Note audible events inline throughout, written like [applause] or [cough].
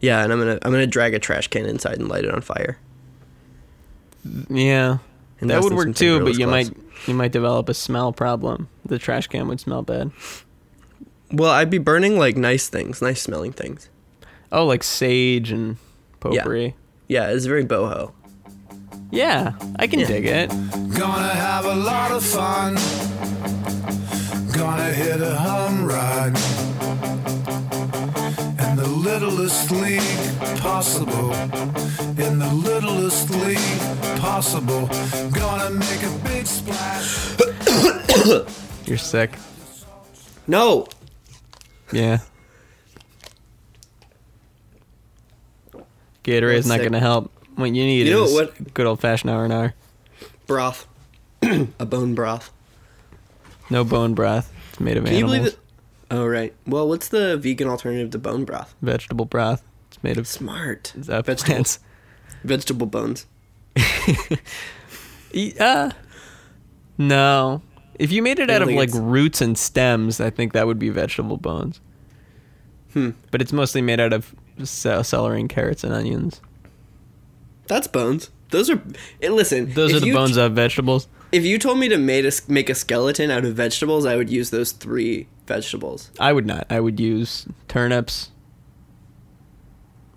Yeah, and I'm gonna I'm gonna drag a trash can inside and light it on fire. Yeah, Invest that would work too, but you gloves. might you might develop a smell problem. The trash can would smell bad. Well, I'd be burning like nice things, nice smelling things. Oh, like sage and potpourri. Yeah, it's very boho. Yeah, I can Yeah. dig it. Gonna have a lot of fun. Gonna hit a hum ride. In the littlest league possible. In the littlest league possible. Gonna make a big splash. You're sick. No, Yeah. Gatorade's not sick. gonna help. What you need You know is what- good old fashioned R and R. broth, [clears throat] a bone broth. No bone broth. It's made of Can you animals. believe it? Oh right. Well, what's the vegan alternative to bone broth? Vegetable broth. It's made of Smart. uh, Vegetable, plants. vegetable bones. [laughs] Uh, no. If you made it out of like it's- roots and stems, I think that would be vegetable bones. Hmm. But it's mostly made out of celery and carrots and onions. That's bones. Those are. eh, listen. Those are the bones of vegetables. If you told me to make a, make a skeleton out of vegetables, I would use those three vegetables. I would not. I would use turnips,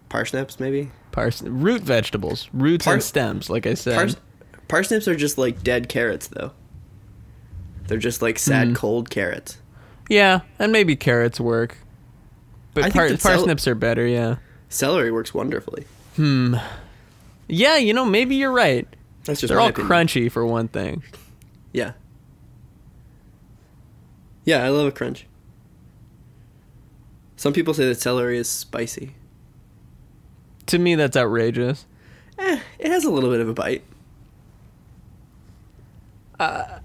Parsnips, maybe. pars- root vegetables, roots Par- and stems. Like I said, Pars- parsnips are just like dead carrots, though. They're just like sad, Hmm. cold carrots. yeah, and maybe carrots work. But think par- cel- parsnips are better. Yeah. Celery works wonderfully. Hmm. Yeah, you know, maybe you're right. That's just They're my all opinion. crunchy for one thing. Yeah. Yeah, I love a crunch. Some people say that celery is spicy. To me, that's outrageous. Eh, it has a little bit of a bite. Uh,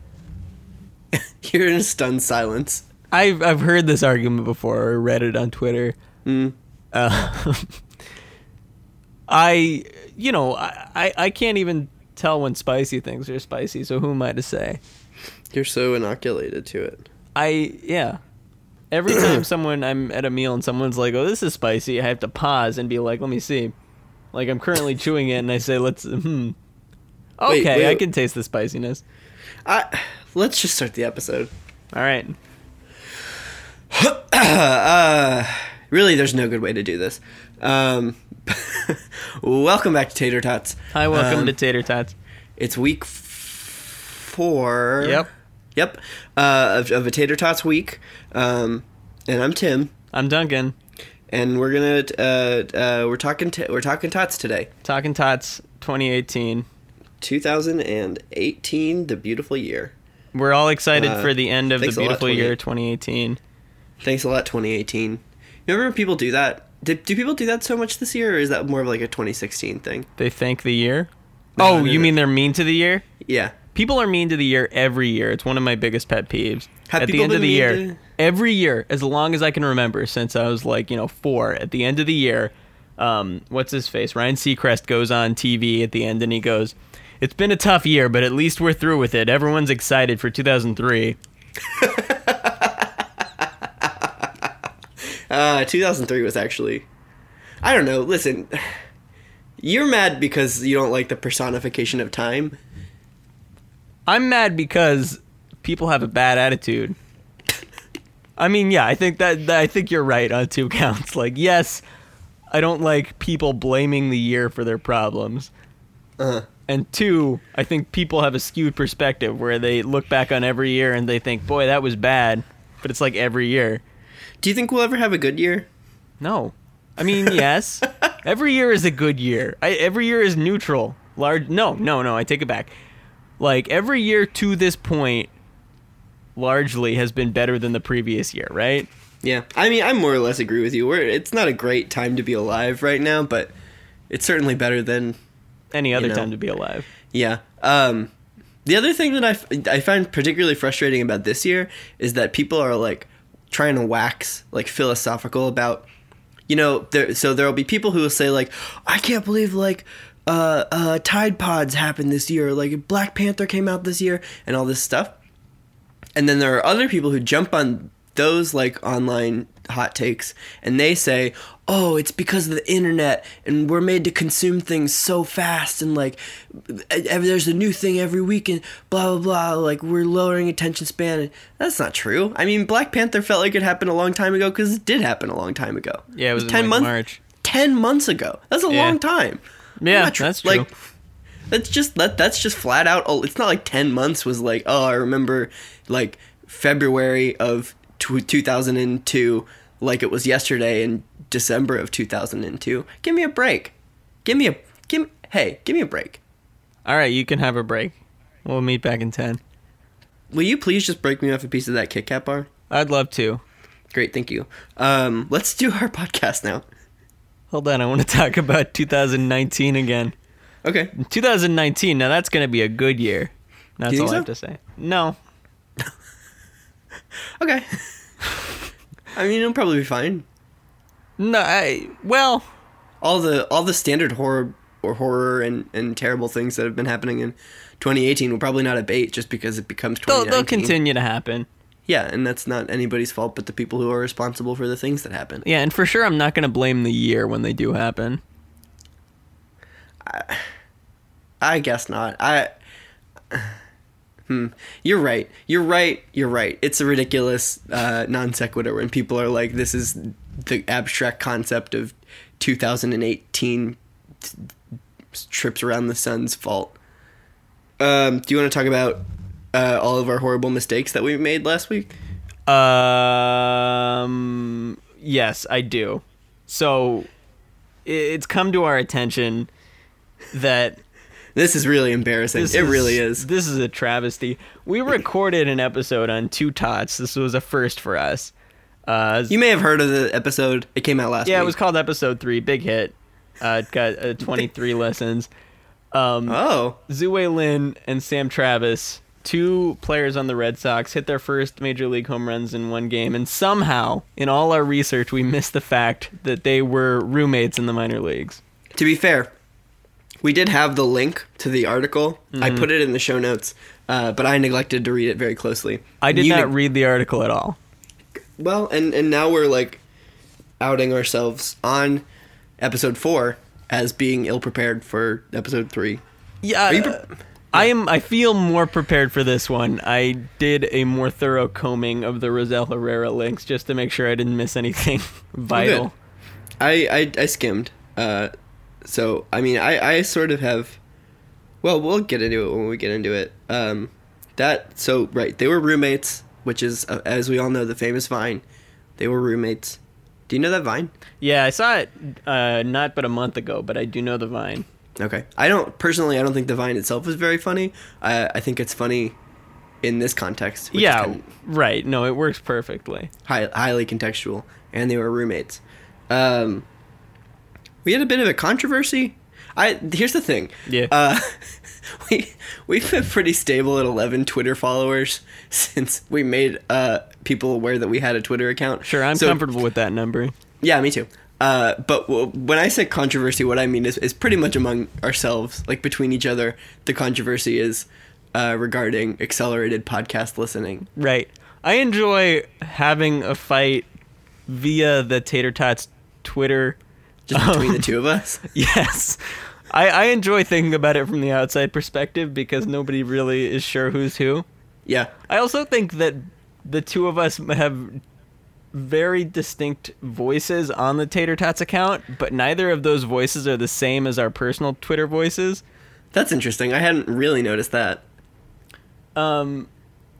[laughs] You're in a stunned silence. I've I've heard this argument before or read it on Twitter. Mm. Uh, [laughs] I you know I, I I can't even tell when spicy things are spicy. So who am I to say? You're so inoculated to it. I yeah. Every [clears throat] time someone I'm at a meal and someone's like, "Oh, this is spicy," I have to pause and be like, "Let me see." Like I'm currently [laughs] chewing it, and I say, "Let's hmm." Okay, Wait, wait, I can taste the spiciness. I, let's just start the episode. All right. [clears throat] uh, really, there's no good way to do this. Um, [laughs] welcome back to Tater Tots. Hi, welcome Um, to Tater Tots. It's week f- four. Yep. Yep. Uh, of, of a Tater Tots week. Um, and I'm Tim, I'm Duncan. and we're gonna uh, uh, we're talking t- we're talking tots today. Talking Tots 2018. 2018, the beautiful year. We're all excited Uh, for the end of the a lot, beautiful year 2018. Thanks a lot, 2018. You remember when people do that? Did, do people do that so much this year, or is that more of like a 2016 thing? They thank the year. No, oh, you mean they're mean to the year? Yeah. People are mean to the year every year. It's one of my biggest pet peeves. Have at the end of the year, to- every year, as long as I can remember, since I was like, you know, four, at the end of the year, um, what's his face? Ryan Seacrest goes on TV at the end and he goes, It's been a tough year, but at least we're through with it. Everyone's excited for 2003. [laughs] Uh, 2003 was actually. I don't know. Listen, you're mad because you don't like the personification of time. I'm mad because people have a bad attitude. I mean, yeah, I think that, that I think you're right on two [laughs] counts. Like, yes, I don't like people blaming the year for their problems. Uh-huh. And two, I think people have a skewed perspective where they look back on every year and they think, "Boy, that was bad." But it's like every year. do you think we'll ever have a good year? No. I mean, [laughs] yes. every year is a good year. I, every year is neutral. Large No, no, no, I take it back. Like every year to this point largely has been better than the previous year, right? Yeah. I mean, I more or less agree with you. We're, it's not a great time to be alive right now, but it's certainly better than Any other know. time to be alive. Yeah. Um, the other thing that I, f- I find particularly frustrating about this year is that people are like trying to wax like philosophical about, you know, there. So there will be people who will say like, I can't believe like, uh, uh, Tide Pods happened this year, like Black Panther came out this year, and all this stuff. And then there are other people who jump on those like online hot takes and they say oh it's because of the internet and we're made to consume things so fast and like there's a new thing every week and blah blah blah like we're lowering attention span and that's not true i mean black panther felt like it happened a long time ago because it did happen a long time ago Yeah, it was in, 10 like, months March. 10 months ago that's a Yeah. long time Yeah, tr- that's true. like that's just that that's just flat out oh it's not like 10 months was like oh i remember like february of tw 2002 like it was yesterday in december of 2002 give me a break give me a give hey give me a break All right, you can have a break. We'll meet back in 10. will you please just break me off a piece of that kit kat bar I'd love to. great thank you um let's do our [laughs] podcast now Hold on, I want to [laughs] talk about 2019 again. okay 2019, now that's going to be a good year. That's all I have to say. No. [laughs] okay i mean it'll probably be fine No, I well, all the all the standard horror or horror and, and terrible things that have been happening in 2018 will probably not abate just because it becomes they'll, 2019. they'll continue to happen. Yeah, and that's not anybody's fault but the people who are responsible for the things that happen. Yeah, and for sure I'm not going to blame the year when they do happen. I guess not. I [sighs] Hmm. You're right. You're right. You're right. It's a ridiculous uh, non sequitur when people are like, "This is the abstract concept of 2018 t- trips around the sun's fault." Um, do you want to talk about uh, all of our horrible mistakes that we made last week? Um, yes, I do. So it's come to our attention that This is really embarrassing. it really is. This is a travesty. We recorded an episode on Two Tots. This was a first for us. Uh, You may have heard of the episode. It came out last yeah, week. it was called episode three, big hit. Uh, it got uh, 23 listens. Um, Oh, Tzu-Wei Lin and Sam Travis, two players on the Red Sox, hit their first major league home runs in one game, and somehow, in all our research, we missed the fact that they were roommates in the minor leagues. to be fair, we did have the link to the article. I Mm-hmm. put it in the show notes, uh, but I neglected to read it very closely. I did You not neg- read the article at all. Well, and and now we're like outing ourselves on episode four as being ill prepared for episode three. Yeah, you pre- uh, I am. I feel more prepared for this one. I did a more thorough combing of the Rosell Herrera links just to make sure I didn't miss anything [laughs] vital. I I, I skimmed. Uh, so I mean, I I sort of have. Well, we'll get into it when we get into it. Um, that so right, they were roommates, which is uh, as we all know the famous Vine. They were roommates. Do you know that Vine? Yeah, I saw it uh, not but a month ago, but I do know the Vine. Okay. I don't personally. I don't think the Vine itself is very funny. I I think it's funny in this context. yeah, kind right. No, it works perfectly. high, highly contextual, and they were roommates. Um, we had a bit of a controversy. I here's the thing. Yeah. Uh, [laughs] we we've been pretty stable at 11 Twitter followers [laughs] since we made uh people aware that we had a Twitter account. Sure, I'm So- comfortable with that number. Yeah, me too. Uh, but w- when I say controversy, what I mean is, is pretty much among ourselves, like between each other. The controversy is uh, regarding accelerated podcast listening. Right. I enjoy having a fight via the Tater Tots Twitter. Just between the two of us. [laughs] Yes. I, I enjoy thinking about it from the outside perspective because nobody really is sure who's who. Yeah. I also think that the two of us have very distinct voices on the Tater Tots account, but neither of those voices are the same as our personal Twitter voices. That's interesting. I hadn't really noticed that. Um,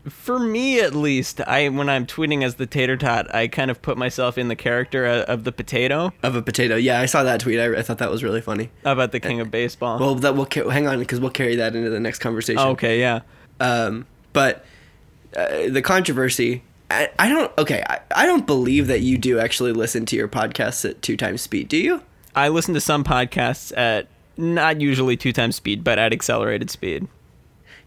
for me at least, I when I'm tweeting as the Tater Tot, I kind of put myself in the character of the potato Of a potato. Yeah, I saw that tweet. I, I thought that was really funny. about the king of baseball. Well, that we'll ca- hang on because we'll carry that into the next conversation. Okay, yeah. Um, but uh, the controversy. I, I don't. Okay, I, I don't believe that you do actually listen to your podcasts at two times speed. Do you? I listen to some podcasts at not usually two times speed, but at accelerated speed.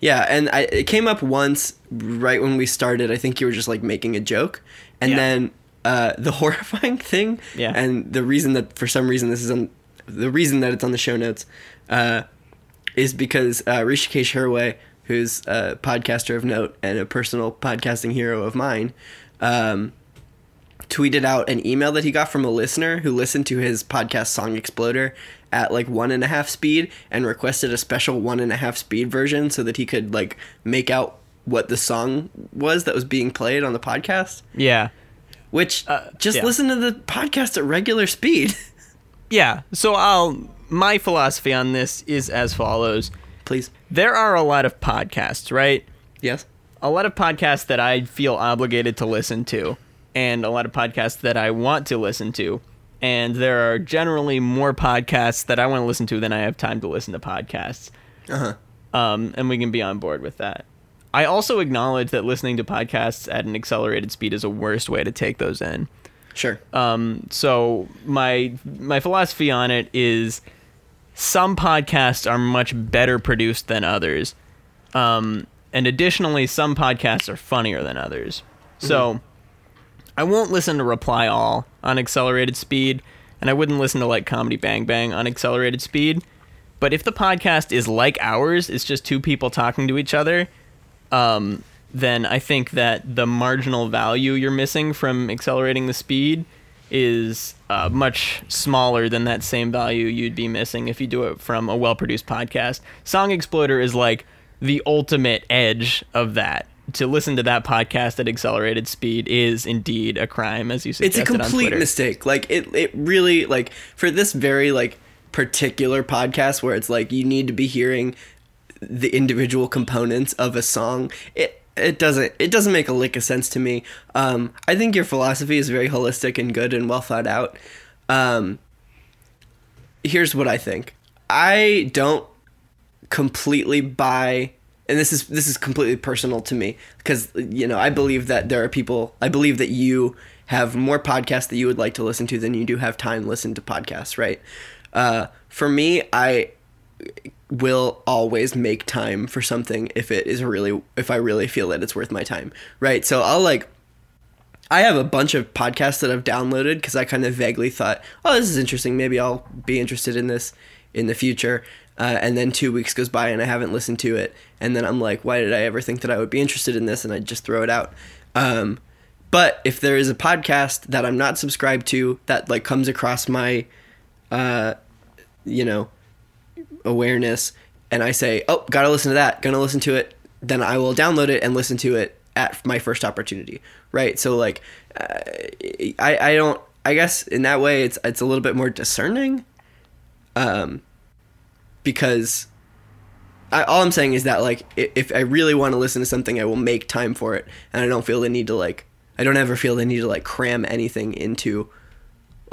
Yeah, and I, it came up once right when we started. I think you were just like making a joke, and Yeah. then uh, the [laughs] horrifying thing, Yeah. and the reason that for some reason this is on the reason that it's on the show notes uh, is because uh, Hrishikesh Hirway, who's a podcaster of note and a personal podcasting hero of mine, um, tweeted out an email that he got from a listener who listened to his podcast Song Exploder at like one and a half speed and requested a special one and a half speed version so that he could like make out what the song was that was being played on the podcast. Yeah. Which Uh, just yeah. listen to the podcast at regular speed, [laughs] Yeah. So I'll my philosophy on this is as follows. Please. There are a lot of podcasts, right? Yes. A lot of podcasts that I feel obligated to listen to, and a lot of podcasts that I want to listen to. And there are generally more podcasts that I want to listen to than I have time to listen to podcasts. Uh huh. um, and we can be on board with that. I also acknowledge that listening to podcasts at an accelerated speed is a worst way to take those in. Sure. Um, so my my philosophy on it is some podcasts are much better produced than others, um, and additionally, some podcasts are funnier than others. So I won't listen to Reply All on accelerated speed, and I wouldn't listen to like Comedy Bang Bang on accelerated speed. But if the podcast is like ours, it's just two people talking to each other, um, then I think that the marginal value you're missing from accelerating the speed is uh, much smaller than that same value you'd be missing if you do it from a well produced podcast. Song Exploder is like the ultimate edge of that. To listen to that podcast at accelerated speed is indeed a crime, as you say. it's a complete mistake like it it really like for this very like particular podcast where it's like you need to be hearing the individual components of a song it it doesn't it doesn't make a lick of sense to me. Um i think your philosophy is very holistic and good and well thought out. Um here's what i think. I don't completely buy and this is this is completely personal to me because you know I believe that there are people I believe that you have more podcasts that you would like to listen to than you do have time listen to podcasts right? Uh, for me I will always make time for something if it is really if I really feel that it's worth my time right so I'll like I have a bunch of podcasts that I've downloaded because I kind of vaguely thought, oh, this is interesting. Maybe I'll be interested in this in the future. Uh, and then two weeks goes by and I haven't listened to it. And then I'm like, why did I ever think that I would be interested in this? And I just throw it out. Um, but if there is a podcast that I'm not subscribed to that like comes across my, uh, you know, awareness, and I say, oh, gotta listen to that, gonna listen to it, then I will download it and listen to it at my first opportunity, right? So like, uh, I I don't. I guess in that way, it's it's a little bit more discerning, um, because I, all I'm saying is that like if I really want to listen to something, I will make time for it, and I don't feel the need to like I don't ever feel the need to like cram anything into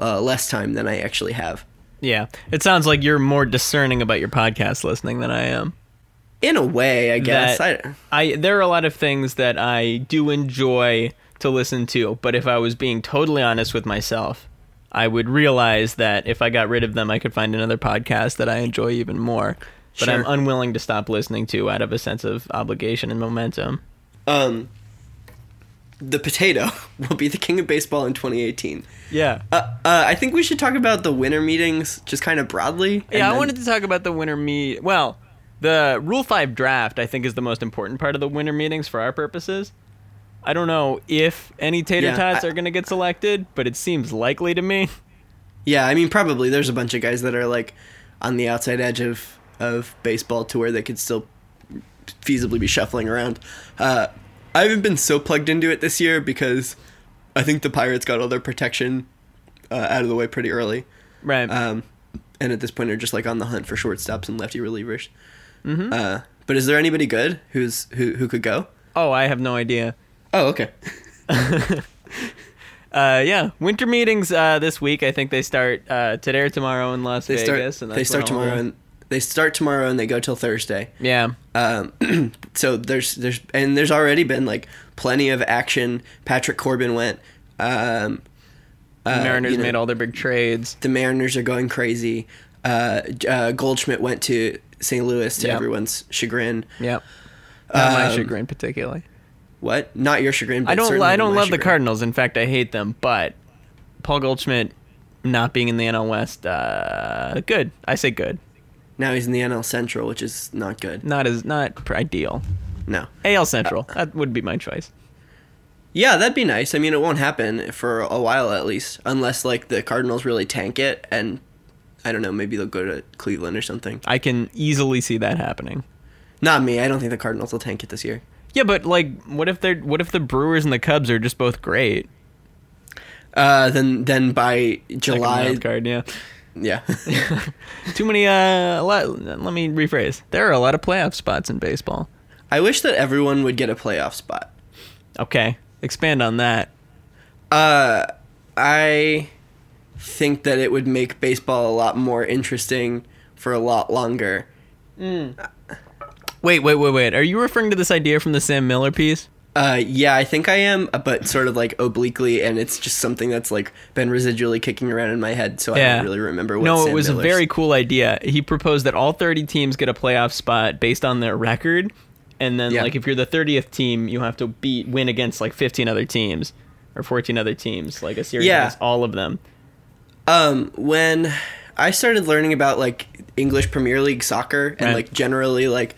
uh, less time than I actually have. Yeah, it sounds like you're more discerning about your podcast listening than I am. In a way, I guess. I, I there are a lot of things that I do enjoy to listen to, but if I was being totally honest with myself, I would realize that if I got rid of them, I could find another podcast that I enjoy even more. But I'm unwilling to stop listening to out of a sense of obligation and momentum. um, the potato [laughs] will be the king of baseball in 2018. Yeah. Uh, uh, I think we should talk about the winter meetings just kind of broadly. Yeah, I then- wanted to talk about the winter meet. Well, the Rule 5 draft, I think, is the most important part of the winter meetings for our purposes. I don't know if any tater Yeah, tots I- are going to get selected, but it seems likely to me. [laughs] Yeah, I mean, probably there's a bunch of guys that are like on the outside edge of of baseball to where they could still feasibly be shuffling around. Uh, I haven't been so plugged into it this year because I think the Pirates got all their protection uh, out of the way pretty early, Right. um, and at this point are just like on the hunt for shortstops and lefty relievers. Mm-hmm. Uh, but is there anybody good who's who who could go? oh, I have no idea. Oh, okay. [laughs] [laughs] Uh, yeah, winter meetings uh, this week. I think they start uh, today or tomorrow in Las They start. Vegas. and they start tomorrow and they start tomorrow and they go till Thursday. Yeah. Um, [clears throat] so there's there's and there's already been like plenty of action. Patrick Corbin went. Um, The uh, Mariners you know, made all their big trades. The Mariners are going crazy. Uh, uh, Goldschmidt went to St. Louis to Yep. everyone's chagrin. Yep. Not my Um, chagrin, particularly. What? Not your chagrin. I don't. I don't my love the. Cardinals. In fact, I hate them. But Paul Goldschmidt not being in the NL West, uh, good. I say good. Now he's in the NL Central, which is not good. Not as not ideal. No. AL Central. that would be my choice. Yeah, that'd be nice. I mean, it won't happen for a while at least, unless like the Cardinals really tank it, and I don't know, maybe they'll go to Cleveland or something. I can easily see that happening. Not me. I don't think the Cardinals will tank it this year. Yeah, but like, what if they're what if the Brewers and the Cubs are just both great? Uh, then then by July, card, yeah. Yeah, [laughs] Too many. Uh, lot. Let me rephrase. There are a lot of playoff spots in baseball. I wish that everyone would get a playoff spot. Okay, expand on that. Uh, I think that it would make baseball a lot more interesting for a lot longer. Mm. Wait, wait, wait, wait. Are you referring to this idea from the Sam Miller piece? Uh, yeah, I think I am, but sort of like obliquely, and it's just something that's like been residually kicking around in my head, so I don't really remember. What no, Sam it was a very cool idea. He proposed that all 30 teams get a playoff spot based on their record, and then Yeah. like if you're the 30th team, you have to beat win against like 15 other teams or 14 other teams, like a series Yeah. against all of them. Um, when I started learning about like English Premier League soccer and Right. like generally like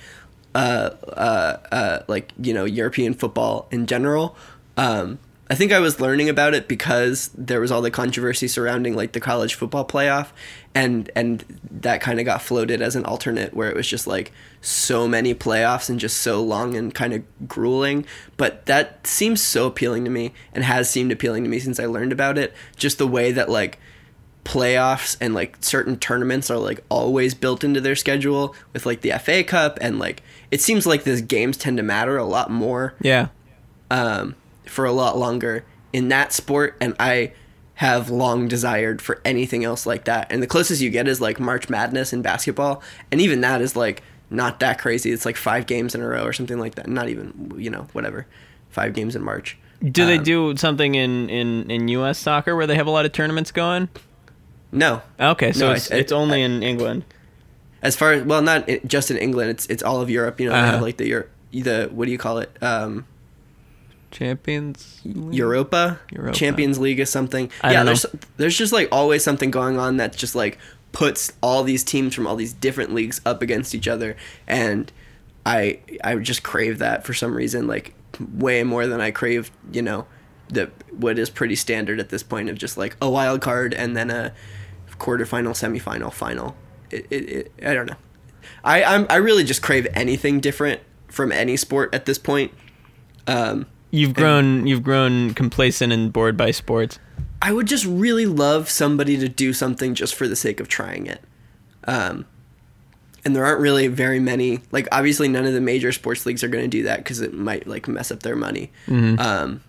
uh uh uh like you know European football in general, um, I think I was learning about it because there was all the controversy surrounding like the college football playoff, and and that kind of got floated as an alternate where it was just like so many playoffs and just so long and kind of grueling. But that seems so appealing to me and has seemed appealing to me since I learned about it. Just the way that like playoffs and like certain tournaments are like always built into their schedule with like the FA Cup and like it seems like these games tend to matter a lot more Yeah. um, for a lot longer in that sport, and I have long desired for anything else like that. And the closest you get is like March Madness in basketball, and even that is like not that crazy. It's like five games in a row or something like that. Not even you know whatever, five games in March. Do they Um, do something in, in, in U.S. soccer where they have a lot of tournaments going? No, Okay, so No, it's, I- I- it's only in England. As far as well, not just in England. It's it's all of Europe. You know, Uh-huh. like the Europe, the what do you call it? Um, Champions. Europa, Europa. Champions League is something. I yeah, there's there's just like always something going on that just like puts all these teams from all these different leagues up against each other, and I I just crave that for some reason, like way more than I crave, you know, the what is pretty standard at this point of just like a wild card and then a quarterfinal, semifinal, final. It, it, it I don't know. I I'm, I really just crave anything different from any sport at this point. Um, You've grown you've grown complacent and bored by sports. I would just really love somebody to do something just for the sake of trying it. Um, and there aren't really very many. Like, obviously, none of the major sports leagues are going to do that because it might like mess up their money. Um,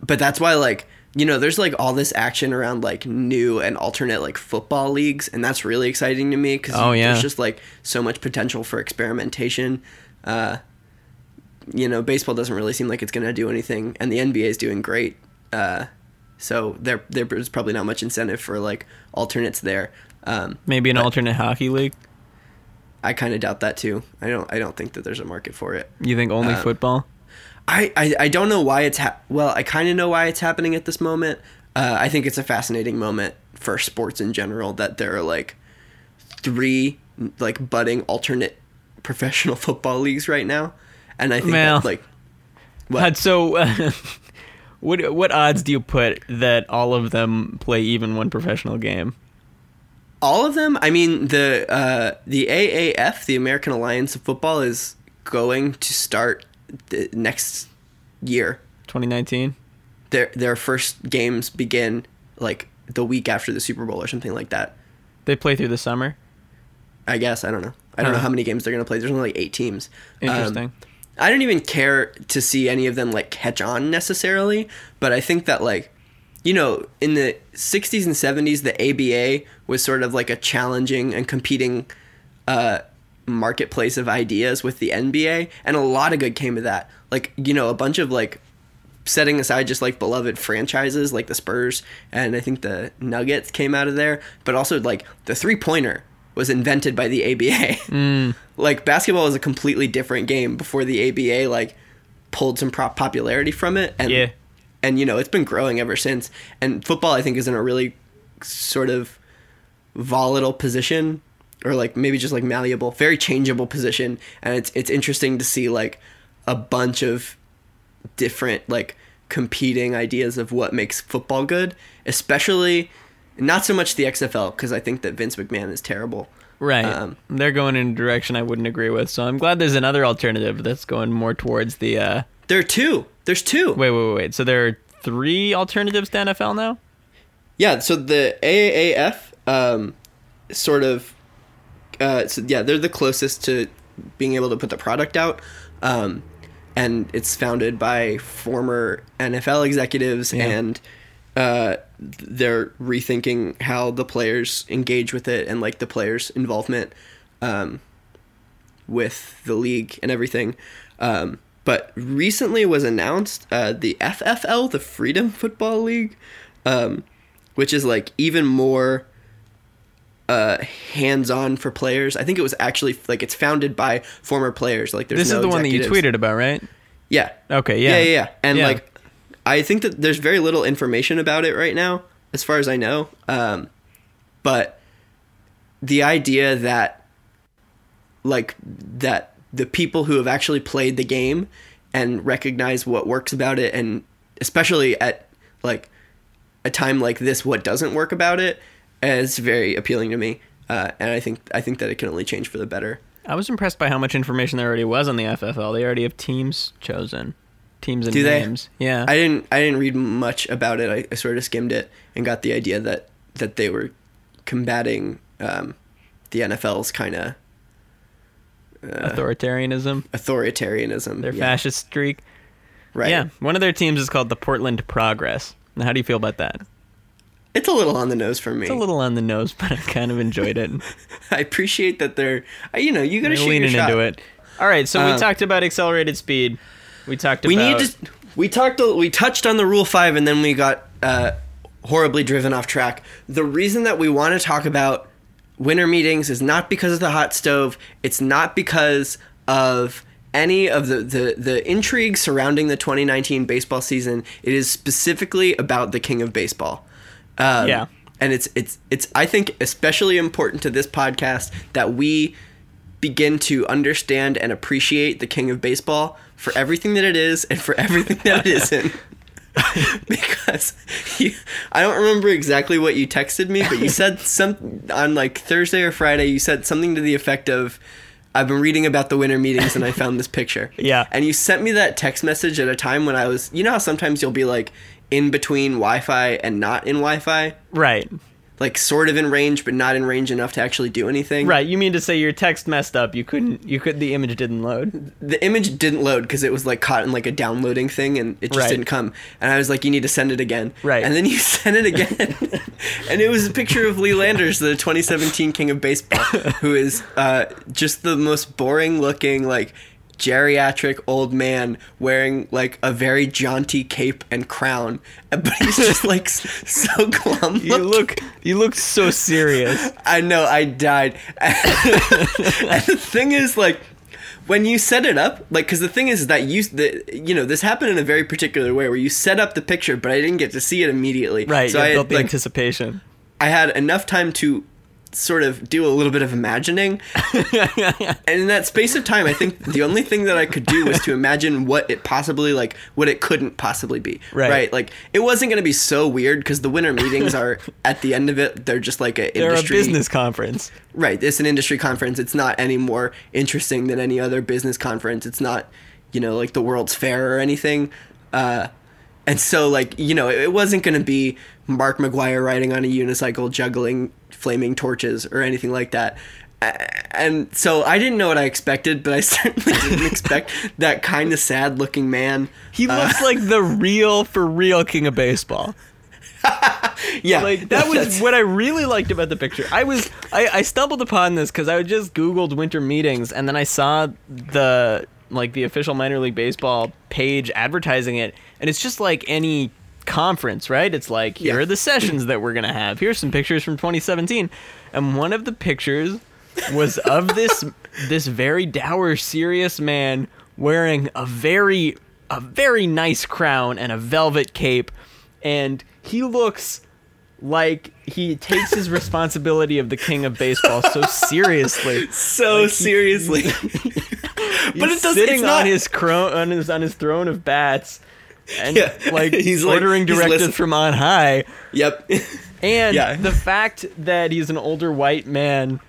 but that's why, like, you know, there's like all this action around like new and alternate like football leagues, and that's really exciting to me because Oh, yeah. there's just like so much potential for experimentation. Uh, you know, baseball doesn't really seem like it's going to do anything, and the NBA is doing great. Uh, so there, there's probably not much incentive for like alternates there. Um, Maybe an alternate hockey league. I kind of doubt that too. I don't, I don't think that there's a market for it. You think only Uh, football? I, I, I don't know why it's ha- well. I kind of know why it's happening at this moment. Uh, I think it's a fascinating moment for sports in general that there are like three like budding alternate professional [laughs] football leagues right now, and I think Well, that, like what? But so, [laughs] what what odds do you put that all of them play even one professional game? all of them. I mean the uh, the AAF, the American Alliance of Football, is going to start the next year. 2019. Their their first games begin like the week after the Super Bowl or something like that. They play through the summer. I guess I don't know. I don't know how many games they're gonna play. There's only like eight teams. Um, Interesting. I don't even care to see any of them like catch on necessarily, but I think that like, you know, in the '60s and '70s, the ABA was sort of like a challenging and competing uh, marketplace of ideas with the NBA, and a lot of good came of that. Like, you know, a bunch of like setting aside just like beloved franchises like the Spurs and I think the Nuggets came out of there, but also like the three pointer was invented by the ABA. [laughs] Mm. Like basketball was a completely different game before the ABA like pulled some prop popularity from it and Yeah. and you know it's been growing ever since. And football I think is in a really sort of volatile position or like maybe just like malleable, very changeable position and it's it's interesting to see like a bunch of different like competing ideas of what makes football good, especially not so much the XFL because I think that Vince McMahon is terrible. Right. Um, They're going in a direction I wouldn't agree with. So I'm glad there's another alternative that's going more towards the. Uh, There are two. There's two. wait, wait, wait, wait. So there are three alternatives to NFL now. Yeah, so the AAAF um, sort of, uh, so yeah, they're the closest to being able to put the product out, um, and it's founded by former NFL executives, Yeah. and uh, they're rethinking how the players engage with it and like the players' involvement um, with the league and everything. Um, but recently was announced uh, the FFL, the Freedom Football League, um, which is like even more uh, hands-on for players. I think it was actually like it's founded by former players. Like there's This no is the one that you tweeted about, right? Yeah. Okay, Yeah, yeah. yeah, yeah. And Yeah. like, I think that there's very little information about it right now, as far as I know. Um, but the idea that, like, that the people who have actually played the game and recognize what works about it, and especially at like a time like this, what doesn't work about it, is very appealing to me. Uh, and I think I think that it can only change for the better. I was impressed by how much information there already was on the FFL. They already have teams chosen, teams and Do they? names. Yeah. I didn't I didn't read much about it. I, I sort of skimmed it and got the idea that that they were combating um, the NFL's kind of Authoritarianism, authoritarianism. their yeah. fascist streak. right? Yeah. One of their teams is called the Portland Progress. Now, how do you feel about that? It's a little on the nose for me. It's a little on the nose, but I kind of enjoyed it. [laughs] I appreciate that they're uh, you know you got to shoot leaning shot. into it. All right, so we Um, talked about accelerated speed. We talked We about need to. We talked. We touched on the rule five, and then we got uh, horribly driven off track. The reason that we want to talk about winter meetings is not because of the hot stove. It's not because of any of the, the, the intrigue surrounding the 2019 baseball season. It is specifically about the king of baseball. Um, Yeah. and it's it's it's I think especially important to this podcast that we begin to understand and appreciate the king of baseball for everything that it is and for everything that it isn't. [laughs] [laughs] because you, I don't remember exactly what you texted me, but you said some on like Thursday or Friday. You said something to the effect of, "I've been reading about the winter meetings and I found this picture." [laughs] Yeah. and you sent me that text message at a time when I was, you know, how sometimes you'll be like in between Wi-Fi and not in Wi-Fi, right, like sort of in range but not in range enough to actually do anything. right. You mean to say your text messed up? You couldn't. You could. The image didn't load. the image didn't load because it was like caught in like a downloading thing and it just Right. didn't come and i was like you need to send it again Right. and then you [laughs] sent it again and it was a picture of lee landers the 2017 king of baseball who is uh, just the most boring looking like geriatric old man wearing like a very jaunty cape and crown [laughs] but he's just like so [laughs] glum You look. You look so serious. [laughs] I know, I died. and the thing is, like, when you set it up, like, because the thing is that you, the, you know, this happened in a very particular way where you set up the picture, but I didn't get to see it immediately. Right. So I, built the like, anticipation. I had enough time to sort of do a little bit of imagining. [laughs] and in that space of time, I think the only thing that I could do was to imagine what it possibly like what it couldn't possibly be. Right. Like it wasn't going to be so weird because the winter meetings are at the end of it they're just like a They're industry a business conference. Right. It's an industry conference. It's not any more interesting than any other business conference. It's not, you know, like the World's Fair or anything. Uh, and so, like, you know, it, it wasn't going to be Mark McGwire riding on a unicycle juggling flaming torches or anything like that. And so I didn't know what I expected, but I [laughs] certainly didn't expect that kind of sad looking man. He Uh, looks like the real for real king of baseball. [laughs] Yeah. Like that was [laughs] what I really liked about the picture. I was I, I stumbled upon this because I just googled winter meetings and then I saw the like the official minor league baseball page advertising it and it's just like any conference, right? It's like here Yeah. are the sessions that we're gonna have. Here's some pictures from 2017, and one of the pictures was of this [laughs] this very dour, serious man wearing a very a very nice crown and a velvet cape, and he looks like he takes his responsibility of the king of baseball so seriously. [laughs] so seriously. [laughs] but He's it does sitting it's not on his cro- on his on his throne of bats, and Yeah. like [laughs] He's like- ordering he's directives listen- from on high. Yep. [laughs] And Yeah. the fact that he's an older white man,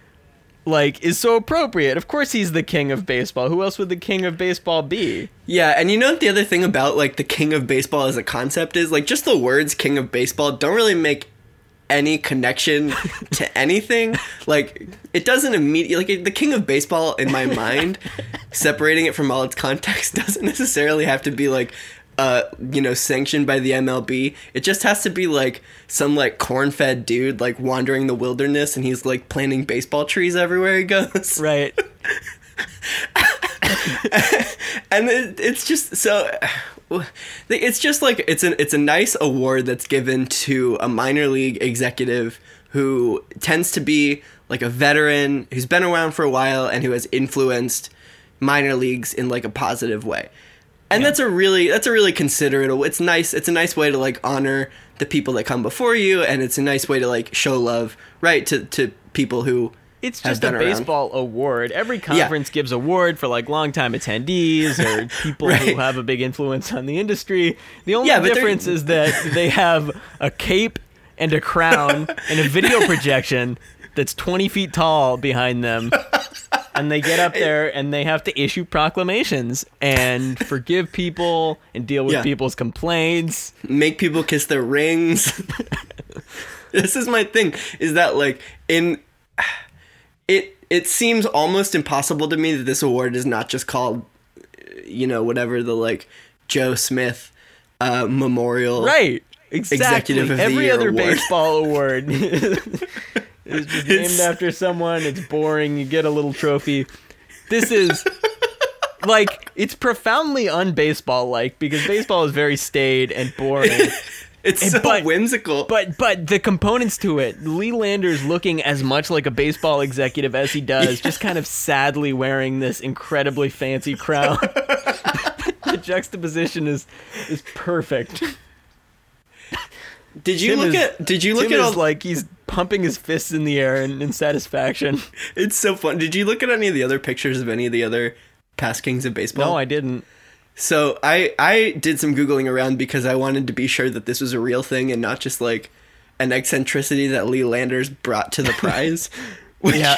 like, is so appropriate. Of course, he's the king of baseball. Who else would the king of baseball be? Yeah, and you know what the other thing about like the king of baseball as a concept is like just the words king of baseball don't really make any connection [laughs] to anything. Like it doesn't immediately like the king of baseball in my mind, separating it from all its context doesn't necessarily have to be like uh you know sanctioned by the MLB. It just has to be like some like corn-fed dude like wandering the wilderness and he's like planting baseball trees everywhere he goes. [laughs] Right. and it, it's just so it's just like it's an it's a nice award that's given to a minor league executive who tends to be like a veteran who's been around for a while and who has influenced minor leagues in like a positive way and that's a really that's a really considerate it's nice it's a nice way to like honor the people that come before you and it's a nice way to like show love right to to people who It's just a been around. baseball award. Every conference gives award for like longtime attendees or [laughs] people who have a big influence on the industry. The only Yeah, difference is that [laughs] they have a cape and a crown and a video [laughs] projection that's 20 feet tall behind them. And they get up there and they have to issue proclamations and forgive people and deal with Yeah. people's complaints. make people kiss their rings. [laughs] this is my thing is that like in it it seems almost impossible to me that this award is not just called you know whatever the like Joe Smith uh memorial Right. Exactly. Executive of the Every Year other award. baseball [laughs] award [laughs] is just [laughs] named It's- after someone. It's boring. You get a little trophy. This is [laughs] like it's profoundly unbaseball like because baseball is very staid and boring. [laughs] it's so but- whimsical But but the components to it, Lee Lander's looking as much like a baseball executive as he does, just kind of sadly wearing this incredibly fancy crown. the juxtaposition is is perfect. Did you Tim look is- at did you look Tim at is all like he's pumping his fists in the air in, in satisfaction. [laughs] it's so fun did you look at any of the other pictures of any of the other past kings of baseball No, I didn't. So I I did some googling around because I wanted to be sure that this was a real thing and not just like an eccentricity that Lee Landers brought to the [laughs] prize. Which, Yeah.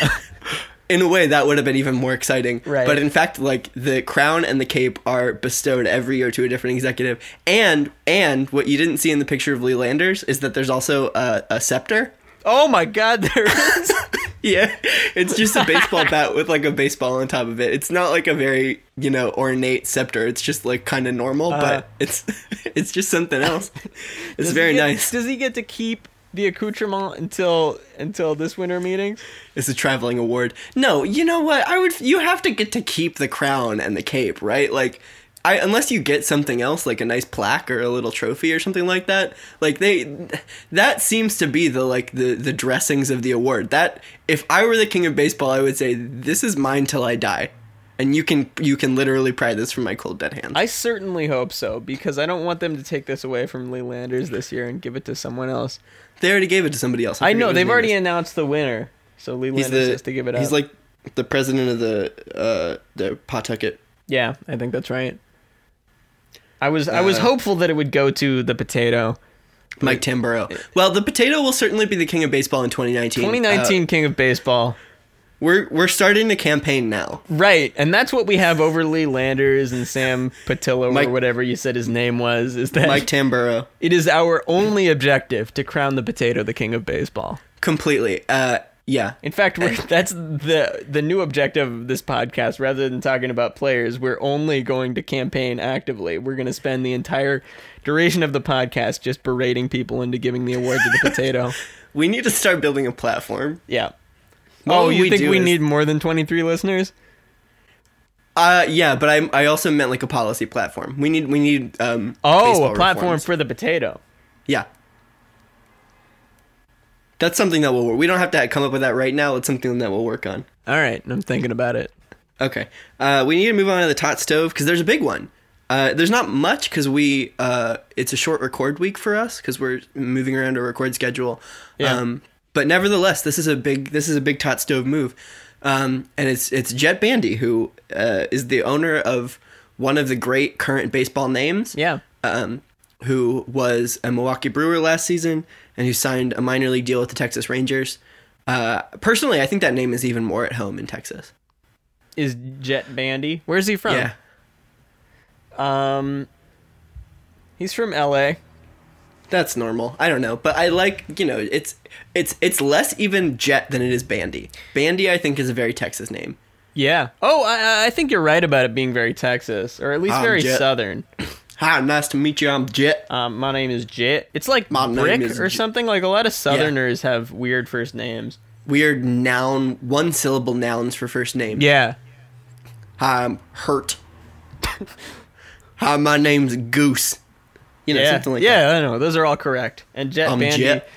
In a way, that would have been even more exciting. Right. But in fact, like the crown and the cape are bestowed every year to a different executive. And and what you didn't see in the picture of Lee Landers is that there's also a, a scepter. Oh my god, there is. [laughs] Yeah, it's just a baseball bat with like a baseball on top of it. It's not like a very you know ornate scepter. It's just like kind of normal, Uh. but it's [laughs] it's just something else. [laughs] It's very get- nice. Does he get to keep the accoutrement until until this winter meeting? It's a traveling award. No, you know what? I would. You have to get to keep the crown and the cape, right? Like. I, unless you get something else like a nice plaque or a little trophy or something like that like they that seems to be the like the the dressings of the award that if i were the king of baseball i would say this is mine till i die and you can you can literally pry this from my cold dead hands I certainly hope so because I don't want them to take this away from Lee Landers this year and give it to someone else. they already gave it to somebody else I forget know they've already is. announced the winner, so Lee he's Landers the has to give it up. he's like the president of the uh the pawtucket yeah, I think that's right. I was I was Uh, hopeful that it would go to the potato. Mike Tamburro. Well, the potato will certainly be the king of baseball in 2019. 2019 Uh, King of Baseball. We're we're starting the campaign now. Right, and that's what we have over Lee Landers and Sam Patillo Mike- or whatever you said his name was. Is that Mike Tamburro, it is our only objective to crown the potato the king of baseball. completely. Uh, yeah. In fact, we're, [laughs] that's the the new objective of this podcast. Rather than talking about players, we're only going to campaign actively. We're going to spend the entire duration of the podcast just berating people into giving the award to the [laughs] potato. We need to start building a platform. Yeah. What oh, you we think we is- need more than 23 listeners? Uh, yeah, but I I also meant like a policy platform. We need we need um. Oh, a platform reforms. for the potato. Yeah. That's something that we'll. Work we don't have to come up with that right now. It's something that we'll work on. All right, I'm thinking about it. Okay. Uh, we need to move on to the tot stove because there's a big one. Uh, there's not much because we uh, it's a short record week for us because we're moving around our record schedule. Yeah. Um, but nevertheless, this is a big this is a big tot stove move, um, and it's it's Jett Bandy who uh, is the owner of one of the great current baseball names. Yeah. um, who was a Milwaukee Brewer last season and who signed a minor league deal with the Texas Rangers. Uh, personally, I think that name is even more at home in Texas. Is Jett Bandy? Where's he from? Yeah, Um, he's from L.A. that's normal. I don't know, but I like you know it's it's it's less even Jett than it is Bandy. Bandy, I think, is a very Texas name. Yeah. Oh, I, I think you're right about it being very Texas, or at least I'm very Jet. southern. [clears throat] Hi, nice to meet you. I'm Jett. Um, my name is Jett. It's like My Brick or J- something. Like a lot of Southerners have weird first names. Weird noun, one syllable nouns for first name. Yeah. Hi, I'm Hurt. [laughs] Hi, my name's Goose. You know, yeah. something like yeah, that. I know. Those are all correct. And Jett Um, Bandy. Jett.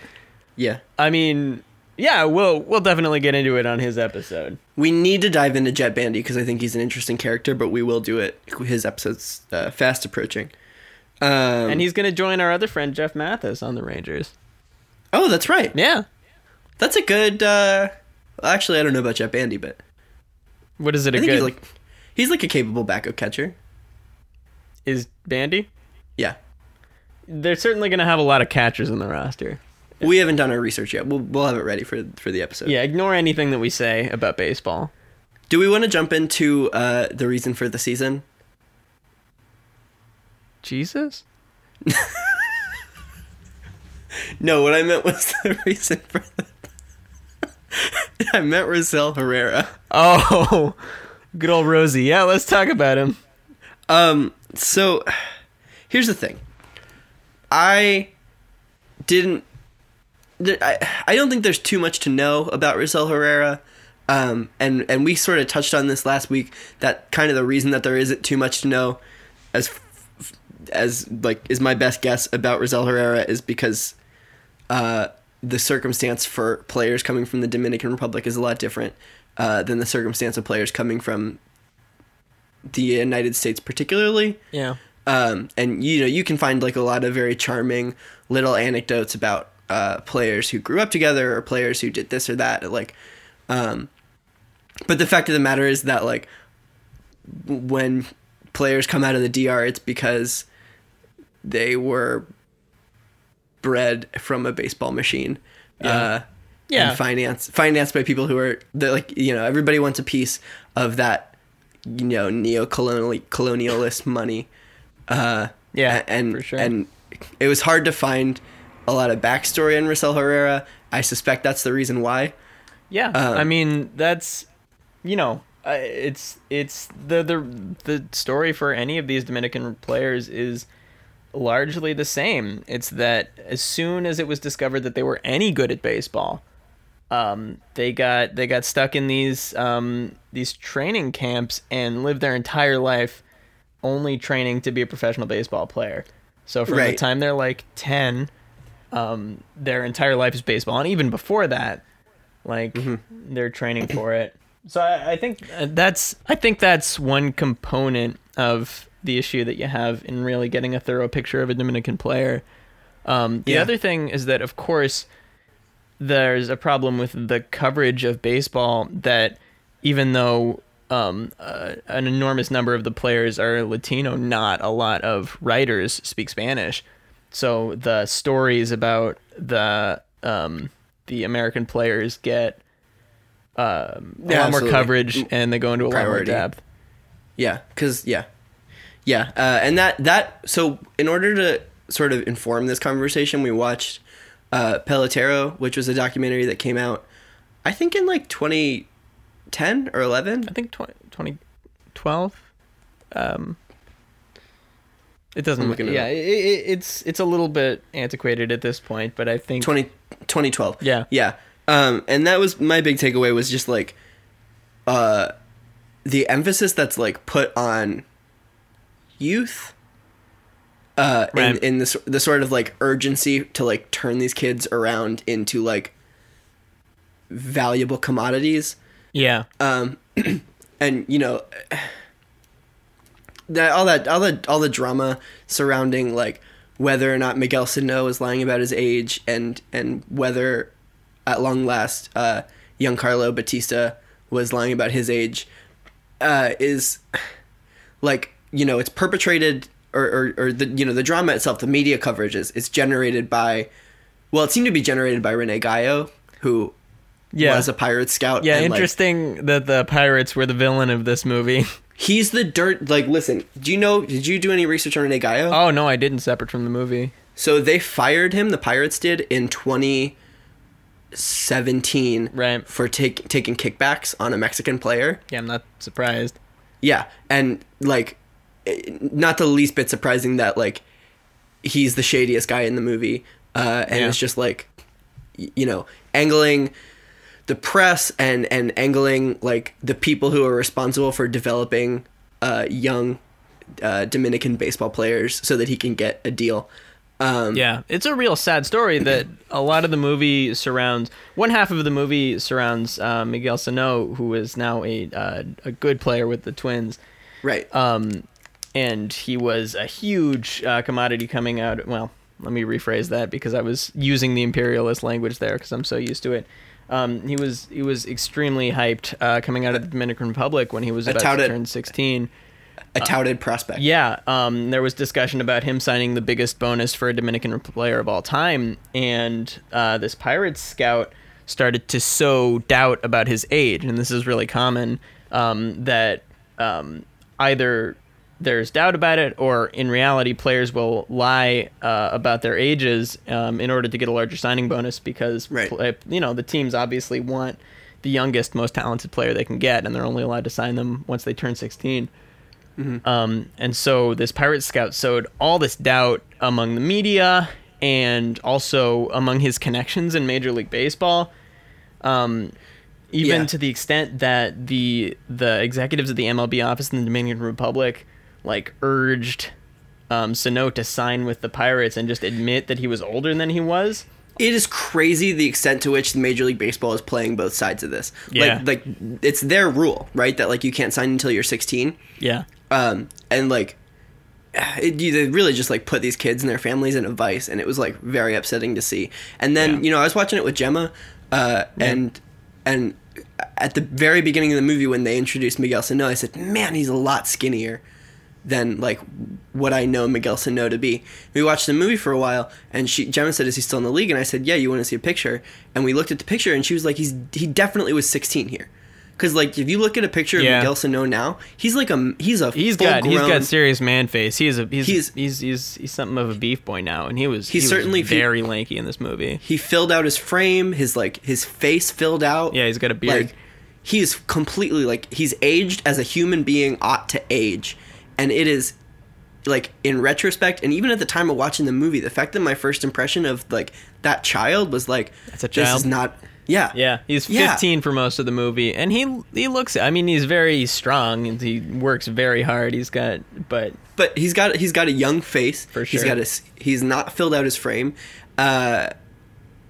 Yeah. I mean, yeah, we'll we'll definitely get into it on his episode. We need to dive into Jett Bandy because I think he's an interesting character, but we will do it. His episode's uh, fast approaching. Um, And he's gonna join our other friend Jeff Mathis on the Rangers. oh, that's right. Yeah. That's a good. Uh, actually, I don't know about Jett Bandy, but What is it? A I think good he's like he's like a capable backup catcher. is Bandy? Yeah. They're certainly gonna have a lot of catchers in the roster. We haven't done our research yet. We'll we'll have it ready for for the episode. Yeah, ignore anything that we say about baseball. Do we want to jump into uh, the reason for the season? Jesus? [laughs] No, what I meant was [laughs] the reason for the. [laughs] I meant Rosell Herrera. Oh, good old Rosie. Yeah, let's talk about him. Um, so [sighs] here's the thing. I didn't. I, I don't think there's too much to know about Rosell Herrera. Um, and, and we sort of touched on this last week that kind of the reason that there isn't too much to know as as like is my best guess about Rosell Herrera is because uh, the circumstance for players coming from the Dominican Republic is a lot different uh, than the circumstance of players coming from the United States, particularly. Yeah. Um, and you know, you can find like a lot of very charming little anecdotes about uh, players who grew up together or players who did this or that. Like, um, but the fact of the matter is that like when players come out of the DR, it's because they were bred from a baseball machine. Uh, Yeah. and finance financed by people who are like you know everybody wants a piece of that you know neo-colonial colonialist money uh Yeah, and for sure. and it was hard to find a lot of backstory on Rosell Herrera I suspect that's the reason why Yeah, Um, I mean that's you know it's it's the the the story for any of these Dominican players is largely the same. It's that as soon as it was discovered that they were any good at baseball, um, they got they got stuck in these um, these training camps and lived their entire life only training to be a professional baseball player. So from the time they're like ten, um, their entire life is baseball, and even before that, like they're training for it. So I, I think uh, that's I think that's one component of the issue that you have in really getting a thorough picture of a Dominican player. Um, the Yeah. other thing is that, of course, there's a problem with the coverage of baseball that even though um, uh, an enormous number of the players are Latino, not a lot of writers speak Spanish. So the stories about the um, the American players get um, a Yeah, lot more coverage and they go into a lot more depth. Yeah, because yeah, yeah, uh, and that that so in order to sort of inform this conversation, we watched uh, Pelotero, which was a documentary that came out, I think in like 2010 or 11. I think 20, 2012. Um, it doesn't. I'm yeah, it, it, it's it's a little bit antiquated at this point, but I think 20, 2012. Yeah. Yeah. Um, and that was my big takeaway was just like uh, the emphasis that's like put on youth uh, in, in this the sort of like urgency to like turn these kids around into like valuable commodities yeah, um, [clears throat] and you know [sighs] that all that all the all the drama surrounding like whether or not Miguel Sano is lying about his age and and whether at long last uh, young Carlo Batista was lying about his age uh, is [sighs] like you know it's perpetrated or, or, or the you know the drama itself, the media coverage is it's generated by, well, it seemed to be generated by Rene Gayo, who Yeah. was a pirate scout. Yeah, and, like, interesting that the pirates were the villain of this movie. [laughs] he's the dirt. Like, listen, do you know? Did you do any research on Rene? Oh no, I didn't. Separate from the movie. So they fired him. The pirates did in 2017 Right. for take, taking kickbacks on a Mexican player. Yeah, I'm not surprised. Yeah, and like, eh, not the least bit surprising that like he's the shadiest guy in the movie, uh, and Yeah. it's just like, you know, angling the press and and angling like the people who are responsible for developing uh, young uh, Dominican baseball players so that he can get a deal. Um, Yeah, it's a real sad story [clears throat] that a lot of the movie surrounds. One half of the movie surrounds uh, Miguel Sano, who is now a uh, a good player with the Twins. Right. um, and he was a huge uh, commodity coming out. Well, let me rephrase that because I was using the imperialist language there because I'm so used to it. Um, he was he was extremely hyped uh, coming out of the Dominican Republic when he was about touted- to turn 16. a touted prospect. Yeah, um, there was discussion about him signing the biggest bonus for a Dominican player of all time, and uh, this Pirates scout started to sow doubt about his age, and this is really common. Um, that um, either there's doubt about it, or in reality, players will lie uh, about their ages um, in order to get a larger signing bonus because Right. pla- you know the teams obviously want the youngest, most talented player they can get, and they're only allowed to sign them once they turn 16. Um, and so this pirate scout sowed all this doubt among the media and also among his connections in Major League Baseball. Um, even Yeah. to the extent that the the executives of the MLB office in the Dominican Republic like urged um, Sano to sign with the Pirates and just admit that he was older than he was. it is crazy the extent to which the Major League Baseball is playing both sides of this. Yeah. Like, like it's their rule, right? That like you can't sign until you're 16. Yeah. Um, and like, it, you- they really just like put these kids and their families in a vice, and it was like very upsetting to see. And then Yeah. you know I was watching it with Gemma, uh, and and at the very beginning of the movie when they introduced Miguel Sano, I said, "Man, he's a lot skinnier." Than like what I know Miguel Sano to be. We watched the movie for a while, and she Gemma said, "Is he still in the league?" And I said, "Yeah, you want to see a picture?" And we looked at the picture, and she was like, "He's he definitely was 16 here." Because like if you look at a picture Yeah. of Miguel Sano now, he's like a he's a He's got he's full-grown- got serious man face. He's a he's He's- he's he's he's, something of a beef boy now, and he was He's he was certainly- very lanky in this movie. he filled out his frame, his like his face filled out. Yeah, he's got a beard. Like he's completely like he's aged as a human being ought to age, and it is like in retrospect, and even at the time of watching the movie, the fact that my first impression of like that child was like, That's a child This is not. Yeah. Yeah, he's Yeah. 15 for most of the movie, and he he looks. I mean, he's very strong and he works very hard. He's got, but but he's got he's got a young face. For He's sure. got a he's not filled out his frame, uh,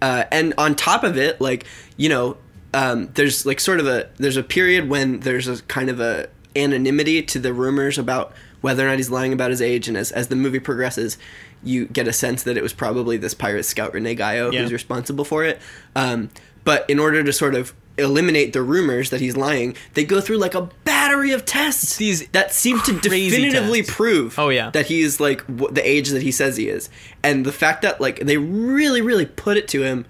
uh, and on top of it, like you know, um, there's like sort of a there's a period when there's a kind of a anonymity to the rumors about whether or not he's lying about his age, and as as the movie progresses, you get a sense that it was probably this pirate scout Rene Gayo Yeah. who's responsible for it. Um, but in order to sort of eliminate the rumors that he's lying, they go through like a battery of tests These that seem to definitively tests. prove Oh, yeah. that he's like w- the age that he says he is and the fact that like they really really put it to him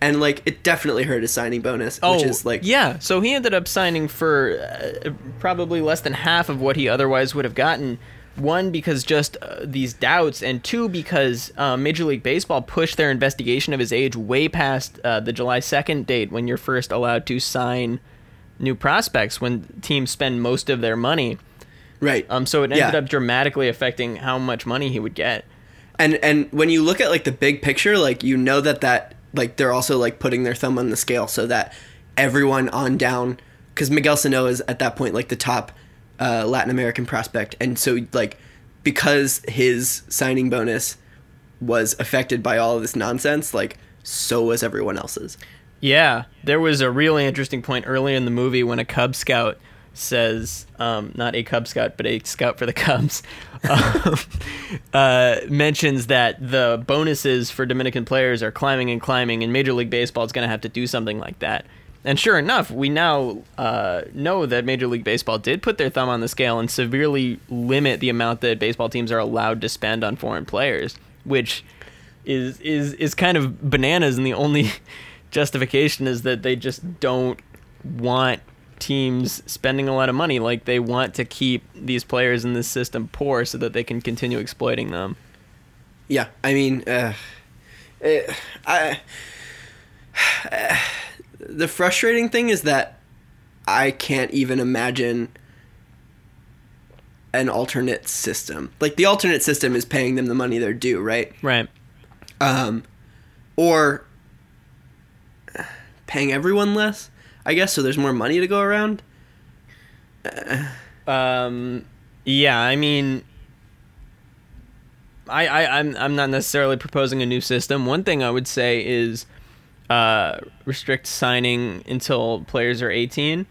and like it definitely hurt his signing bonus which is like Oh, yeah. So he ended up signing for uh, probably less than half of what he otherwise would have gotten. One because just uh, these doubts, and two because uh, Major League Baseball pushed their investigation of his age way past uh, the July second date when you're first allowed to sign new prospects when teams spend most of their money. right Um, so it ended Yeah. up dramatically affecting how much money he would get. and and when you look at like the big picture like you know that that like they're also like putting their thumb on the scale so that everyone on down because miguel sano is at that point like the top uh, latin american prospect. And so like because his signing bonus was affected by all of this nonsense like so was everyone else's. Yeah, there was a really interesting point early in the movie when a Cub Scout says, um, not a Cub Scout, but a scout for the Cubs, [laughs] um, uh, mentions that the bonuses for Dominican players are climbing and climbing, and Major League Baseball is going to have to do something like that. and sure enough, we now uh, know that Major League Baseball did put their thumb on the scale and severely limit the amount that baseball teams are allowed to spend on foreign players, which is is is kind of bananas. And the only [laughs] justification is that they just don't want teams spending a lot of money. Like they want to keep these players in this system poor so that they can continue exploiting them. Yeah, I mean, uh, it, I. [sighs] the frustrating thing is that I can't even imagine an alternate system. Like the alternate system is paying them the money they're due, right? Right. Um, or paying everyone less, I guess, so there's more money to go around. Um, yeah, I mean, I, I I'm I'm not necessarily proposing a new system. One thing I would say is uh, restrict signing until players are 18.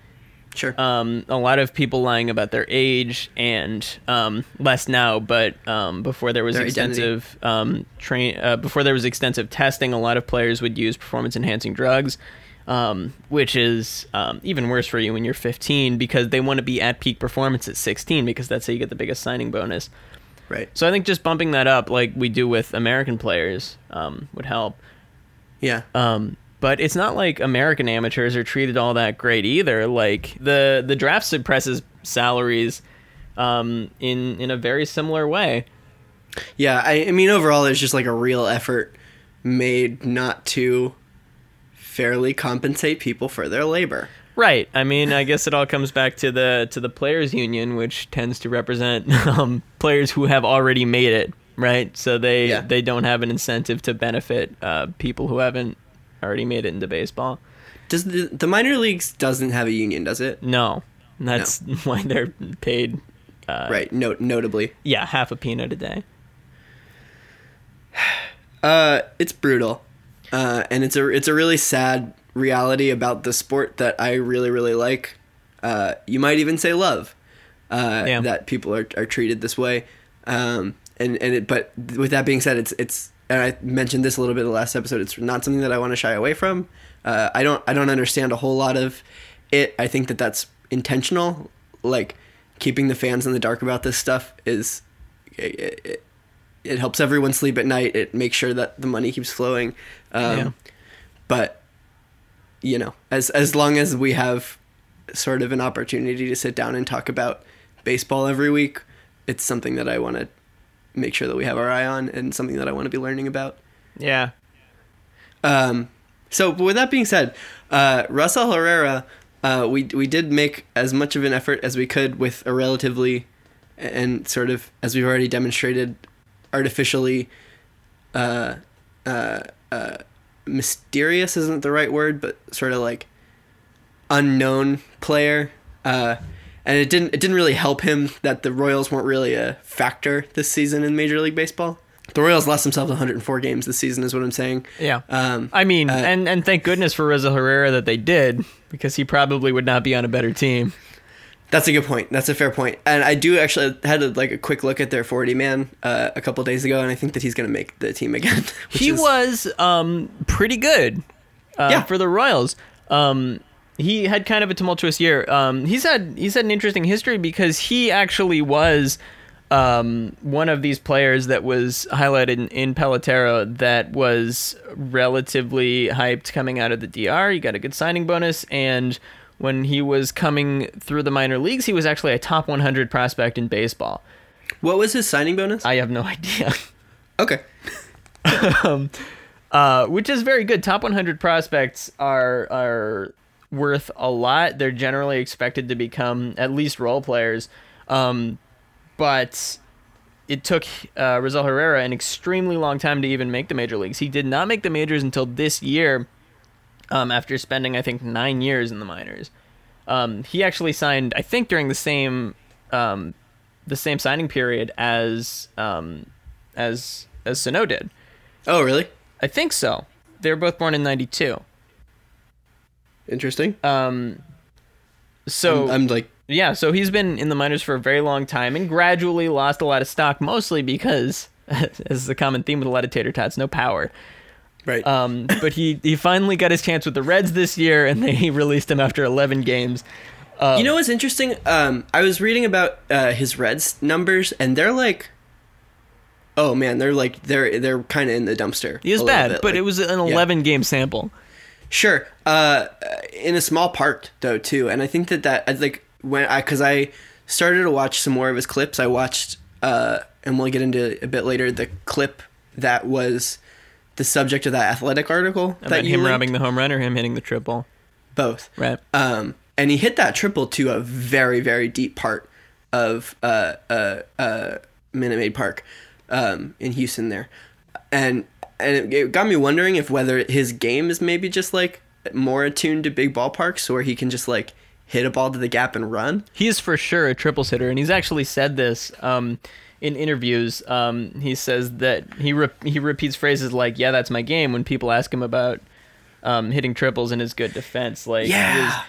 Sure. Um, a lot of people lying about their age and um, less now, but um, before there was Their extensive um, train uh, before there was extensive testing, a lot of players would use performance enhancing drugs, um, which is um, even worse for you when you're 15 because they want to be at peak performance at 16 because that's how you get the biggest signing bonus. right. So I think just bumping that up like we do with American players um, would help. Yeah. Um, but it's not like American amateurs are treated all that great either. Like the the draft suppresses salaries um, in in a very similar way. Yeah, I, I mean, overall, there's just like a real effort made not to fairly compensate people for their labor. Right. I mean, I guess it all comes back to the to the players union, which tends to represent [laughs] um, players who have already made it. Right. So they Yeah. they don't have an incentive to benefit uh, people who haven't already made it into baseball. Does the, the minor leagues doesn't have a union, does it? No. That's [laughs] why they're paid. Uh, right. No, notably, Yeah, half a peanut a day. [sighs] uh, it's brutal, uh, and it's a it's a really sad reality about the sport that I really really like. Uh, you might even say love. Uh, Yeah. That people are, are treated this way, um, and and it, but with that being said, it's it's and I mentioned this a little bit in the last episode. It's not something that I want to shy away from. Uh, I don't I don't understand a whole lot of it. I think that that's intentional. Like keeping the fans in the dark about this stuff is it, it, it helps everyone sleep at night. It makes sure that the money keeps flowing. Um, Yeah. But you know, as as long as we have sort of an opportunity to sit down and talk about baseball every week, it's something that I want to make sure that we have our eye on and something that I want to be learning about. Yeah. Um, so with that being said, uh, Rosell Herrera, uh, we we did make as much of an effort as we could with a relatively, and sort of as we've already demonstrated, artificially, uh, uh, uh, mysterious isn't the right word, but sort of like unknown player. Uh, and it didn't it didn't really help him that the Royals weren't really a factor this season in Major League Baseball. The Royals lost themselves 104 games this season, is what I'm saying. Yeah. Um, I mean, uh, and and thank goodness for Reza Herrera that they did because he probably would not be on a better team. That's a good point. That's a fair point. And I do actually had a, like a quick look at their 40 man uh, a couple days ago, and I think that he's going to make the team again. [laughs] He is- was um pretty good uh, Yeah. for the Royals. Um, he had kind of a tumultuous year. Um, he's had he's had an interesting history because he actually was um, one of these players that was highlighted in, in Pelotero that was relatively hyped coming out of the DR. He got a good signing bonus, and when he was coming through the minor leagues, he was actually a top 100 prospect in baseball. What was his signing bonus? I have no idea. okay. uh, which is very good. Top 100 prospects are are worth a lot. They're generally expected to become at least role players, um, but it took uh, Rosell Herrera an extremely long time to even make the major leagues. He did not make the majors until this year, um, after spending I think nine years in the minors. Um, he actually signed, I think, during the same um, the same signing period as um, as as Sano did. Oh, really? I think so. They were both born in '92. Interesting. Um, so I'm, I'm like, yeah, so he's been in the minors for a very long time and gradually lost a lot of stock, mostly because, [laughs] as the common theme with a lot of tater tots, no power. Right. Um, but he he finally got his chance with the Reds this year, and they [laughs] released him after 11 games. you know what's interesting? Um, I was reading about uh, his Reds numbers, and they're like, oh man, they're like they're they're kind of in the dumpster. He was bad, bit, but like- it was an 11 game sample. Sure. Uh, in a small part though too, and I think that that like when I because I started to watch some more of his clips. I watched, uh, and we'll get into a bit later the clip that was the subject of that athletic article About that him linked. robbing the home run or him hitting the triple. both. Right. Um, and he hit that triple to a very very deep part of uh uh uh Minute Maid Park, um, in Houston there, and and it, it got me wondering if whether his game is maybe just like more attuned to big ballparks where he can just like hit a ball to the gap and run. He is for sure a triples hitter, and he's actually said this um, in interviews. Um, he says that he re- he repeats phrases like "Yeah, that's my game" when people ask him about um, hitting triples and his good defense. Like Yeah.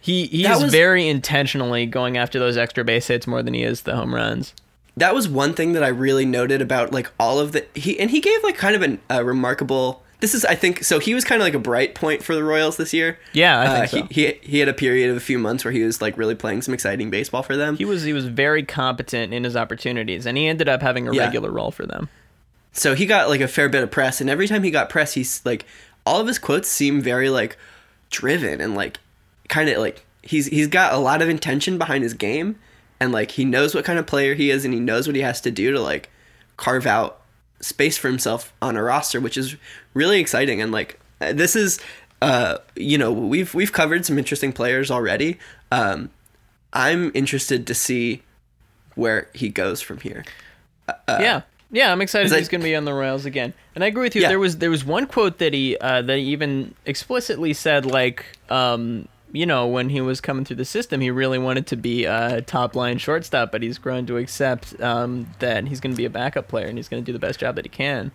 he he That is was- very intentionally going after those extra base hits more than he is the home runs. that was one thing that I really noted about like all of the he and he gave like kind of an, a remarkable. This is I think so. He was kind of like a bright point for the Royals this year. Yeah, I Uh, think so. he, he he had a period of a few months where he was like really playing some exciting baseball for them. He was he was very competent in his opportunities, and he ended up having a Yeah. regular role for them. so he got like a fair bit of press, and every time he got press, he's like all of his quotes seem very like driven and like kind of like he's he's got a lot of intention behind his game, and like he knows what kind of player he is, and he knows what he has to do to like carve out space for himself on a roster, which is really exciting. And like uh, this is, uh, you know, we've we've covered some interesting players already. Um, I'm interested to see where he goes from here. yeah, yeah, I'm excited Uh, I- he's going to be on the Royals again. And I agree with you. Yeah. There was there was one quote that he uh, that he even explicitly said like um, you know when he was coming through the system he really wanted to be a top line shortstop, but he's grown to accept um, that he's going to be a backup player and he's going to do the best job that he can.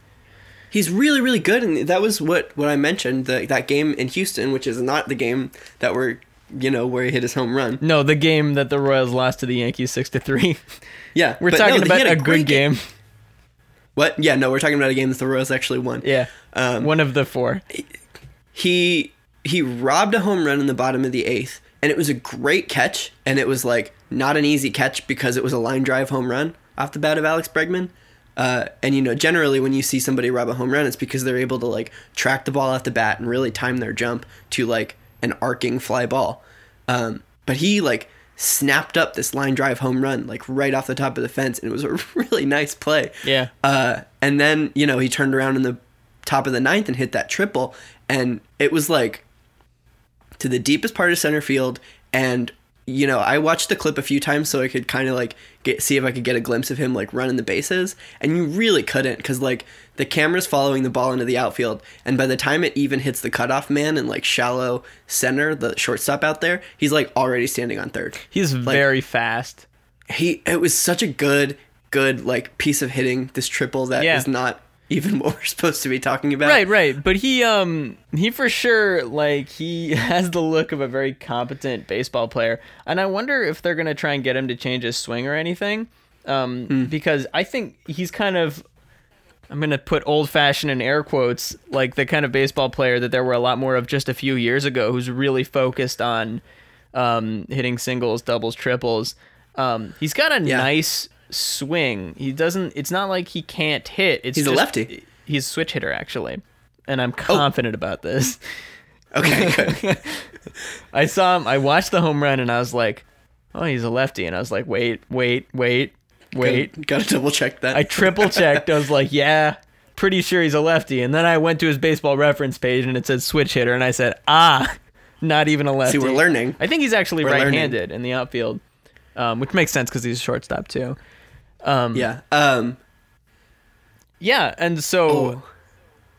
He's really, really good, and that was what what I mentioned the, that game in Houston, which is not the game that we're you know where he hit his home run. No, the game that the Royals lost to the Yankees six to three. [laughs] Yeah, We're but no, talking about a, great good game. What? Yeah, no, we're talking about a game that the Royals actually won. Yeah, Um, one of the four. he he robbed a home run in the bottom of the eighth, and it was a great catch, and it was like not an easy catch because it was a line drive home run off the bat of Alex Bregman. Uh, and you know, generally when you see somebody rob a home run, it's because they're able to like track the ball off the bat and really time their jump to like an arcing fly ball. Um, but he like snapped up this line drive home run like right off the top of the fence, and it was a [laughs] really nice play. Yeah. Uh, and then you know he turned around in the top of the ninth and hit that triple, and it was like to the deepest part of center field. And you know I watched the clip a few times so I could kind of like get see if I could get a glimpse of him like running the bases, and you really couldn't because like the camera's following the ball into the outfield, and by the time it even hits the cutoff man in like shallow center, the shortstop out there, he's like already standing on third He's very fast. he it was such a good good like piece of hitting this triple that is Yeah. not even [laughs] what we're supposed to be talking about Right, right. But he um he for sure like he [laughs] has the look of a very competent baseball player. And I wonder if they're gonna try and get him to change his swing or anything. Um Hmm. because I think he's kind of I'm gonna put old fashioned in air quotes, like the kind of baseball player that there were a lot more of just a few years ago who's really focused on um hitting singles, doubles, triples. Um he's got a Yeah. nice swing. He doesn't it's not like he can't hit. It's He's a lefty. Oh. He's a switch hitter actually, and I'm confident about this. [laughs] okay good [laughs] I saw him. I watched the home run, and I was like, "Oh, he's a lefty." And I was like, "Wait, wait, wait, wait." gotta, gotta double check that I triple checked. I was like, "Yeah, pretty sure he's a lefty." And then I went to his baseball reference page, and it said switch hitter, and I said, "Ah, not even a lefty." see we're learning I think he's actually We're right-handed in the outfield, um, which makes sense because he's a shortstop too. Yeah um Yeah, and so. oh,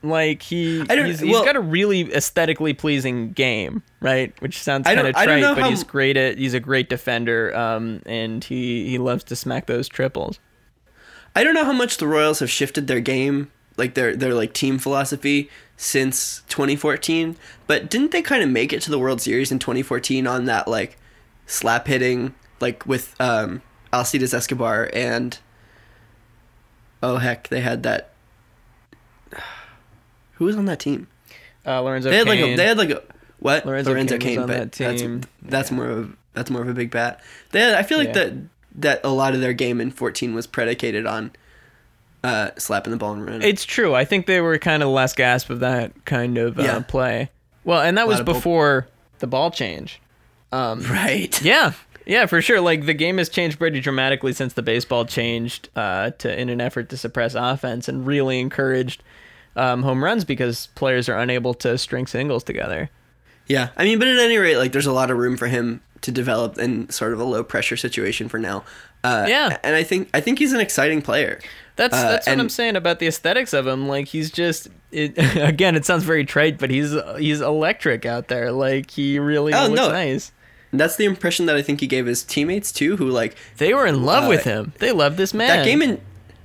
like he he's, he's well- got a really aesthetically pleasing game right which sounds kind of trite but how he's great at he's a great defender um and he he loves to smack those triples I don't know how much the Royals have shifted their game like their their like team philosophy since 2014 but didn't they kind of make it to the World Series in 2014 on that like slap hitting like with um Alcides Escobar and oh heck they had that [sighs] Who was on that team? Uh, Lorenzo They had like a, they had like a what Lorenzo Cain was on but that that's that's more of that's more of a big bat. They had, I feel like Yeah. that that a lot of their game in 14 was predicated on uh, slapping the ball and running. It's true. I think they were kind of the last gasp of that kind of uh, Yeah. play. Well, and that was of ball- before the ball change. [laughs] right. Yeah, yeah, for sure. Like the game has changed pretty dramatically since the baseball changed uh, to in an effort to suppress offense and really encouraged um, home runs because players are unable to string singles together. Yeah, I mean, but at any rate, like there's a lot of room for him to develop in sort of a low pressure situation for now. Uh, Yeah. and I think I think he's an exciting player. That's Uh, that's what I'm saying about the aesthetics of him. Like he's just it, [laughs] again, it sounds very trite, but he's he's electric out there. Like he really Oh, looks no. nice. That's the impression that I think he gave his teammates too, who like They were in love Uh, with him. They loved this man. that game in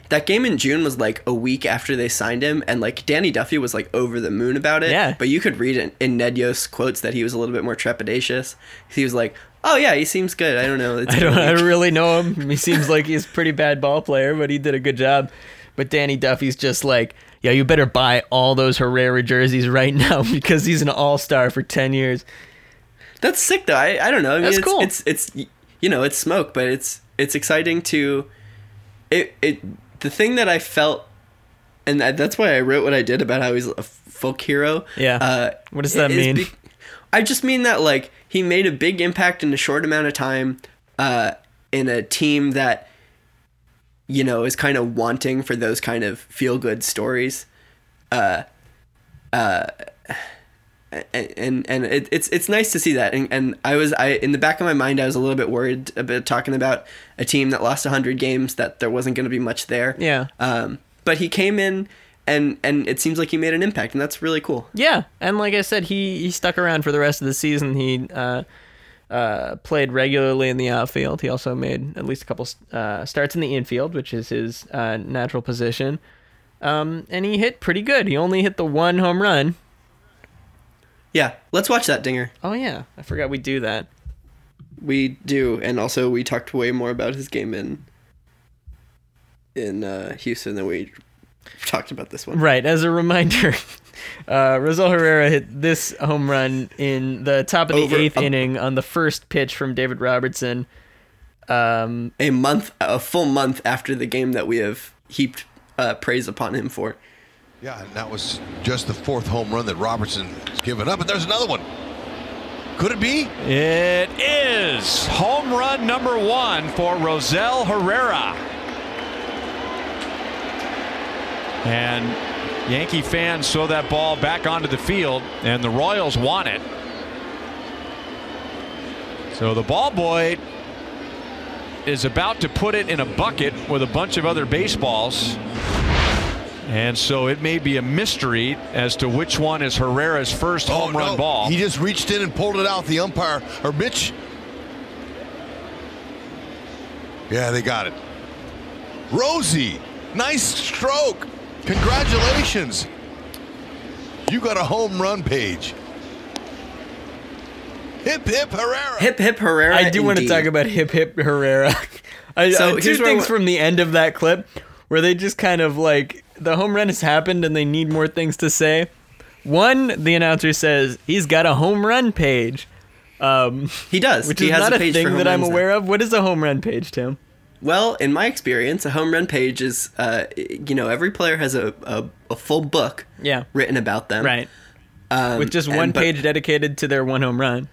that game in June was like a week after they signed him, and like Danny Duffy was like over the moon about it. Yeah. But you could read in, in Ned Yost's quotes that he was a little bit more trepidatious. He was like, "Oh yeah, he seems good. I don't know. It's [laughs] I don't, I week." don't really know him. [laughs] He seems like he's a pretty bad ball player, but he did a good job. But Danny Duffy's just like, yeah, you better buy all those Herrera jerseys right [laughs] now because he's an all star for 10 years. That's sick though. I, I don't know. I mean, That's it's, cool. It's it's you know it's smoke, but it's it's exciting to it it the thing that I felt, and that, that's why I wrote what I did about how he's a folk hero. Yeah. Uh, What does that mean? be- I just mean that like he made a big impact in a short amount of time, uh, in a team that you know is kind of wanting for those kind of feel good stories. And and it, it's it's nice to see that and, and I was I in the back of my mind I was a little bit worried about talking about a team that lost 100 games that there wasn't going to be much there Yeah. um but he came in and and it seems like he made an impact and that's really cool Yeah. And like I said, he, he stuck around for the rest of the season. He uh, uh, played regularly in the outfield. He also made at least a couple uh, starts in the infield, which is his uh, natural position. Um, and he hit pretty good. He only hit the one home run. Yeah let's watch that dinger Oh, yeah. I forgot we do that. we do and also we talked way more about his game in in uh, Houston than we talked about this one Right. As a reminder, [laughs] uh, Rosell Herrera hit this home run in the top of the Over- eighth inning on the first pitch from David Robertson. Um, a month a full month after the game that we have heaped uh, praise upon him for Yeah, and that was just the fourth home run that Robertson has given up. And there's another one. Could it be? It is home run number one for Rosell Herrera. And Yankee fans throw that ball back onto the field, and the Royals want it. So the ball boy is about to put it in a bucket with a bunch of other baseballs. And so it may be a mystery as to which one is Herrera's first home run ball. Oh, He just reached in and pulled it out. The umpire, or Mitch. Yeah, they got it. Rosie, nice stroke. Congratulations. You got a home run page. Hip hip Herrera. hip hip Herrera I do want to talk about Hip Hip Herrera. [laughs] I, So uh, two here's where I things from the end of that clip where they just kind of like the home run has happened and they need more things to say. One, the announcer says he's got a home run page, um, he does which he is has not a a, thing that I'm runs now. aware of. What is a home run page, Tim? Well, in my experience, a home run page is, uh, you know, every player has a, a, a full book Yeah. written about them. Right. Um, With just and- one but- page dedicated to their one home run.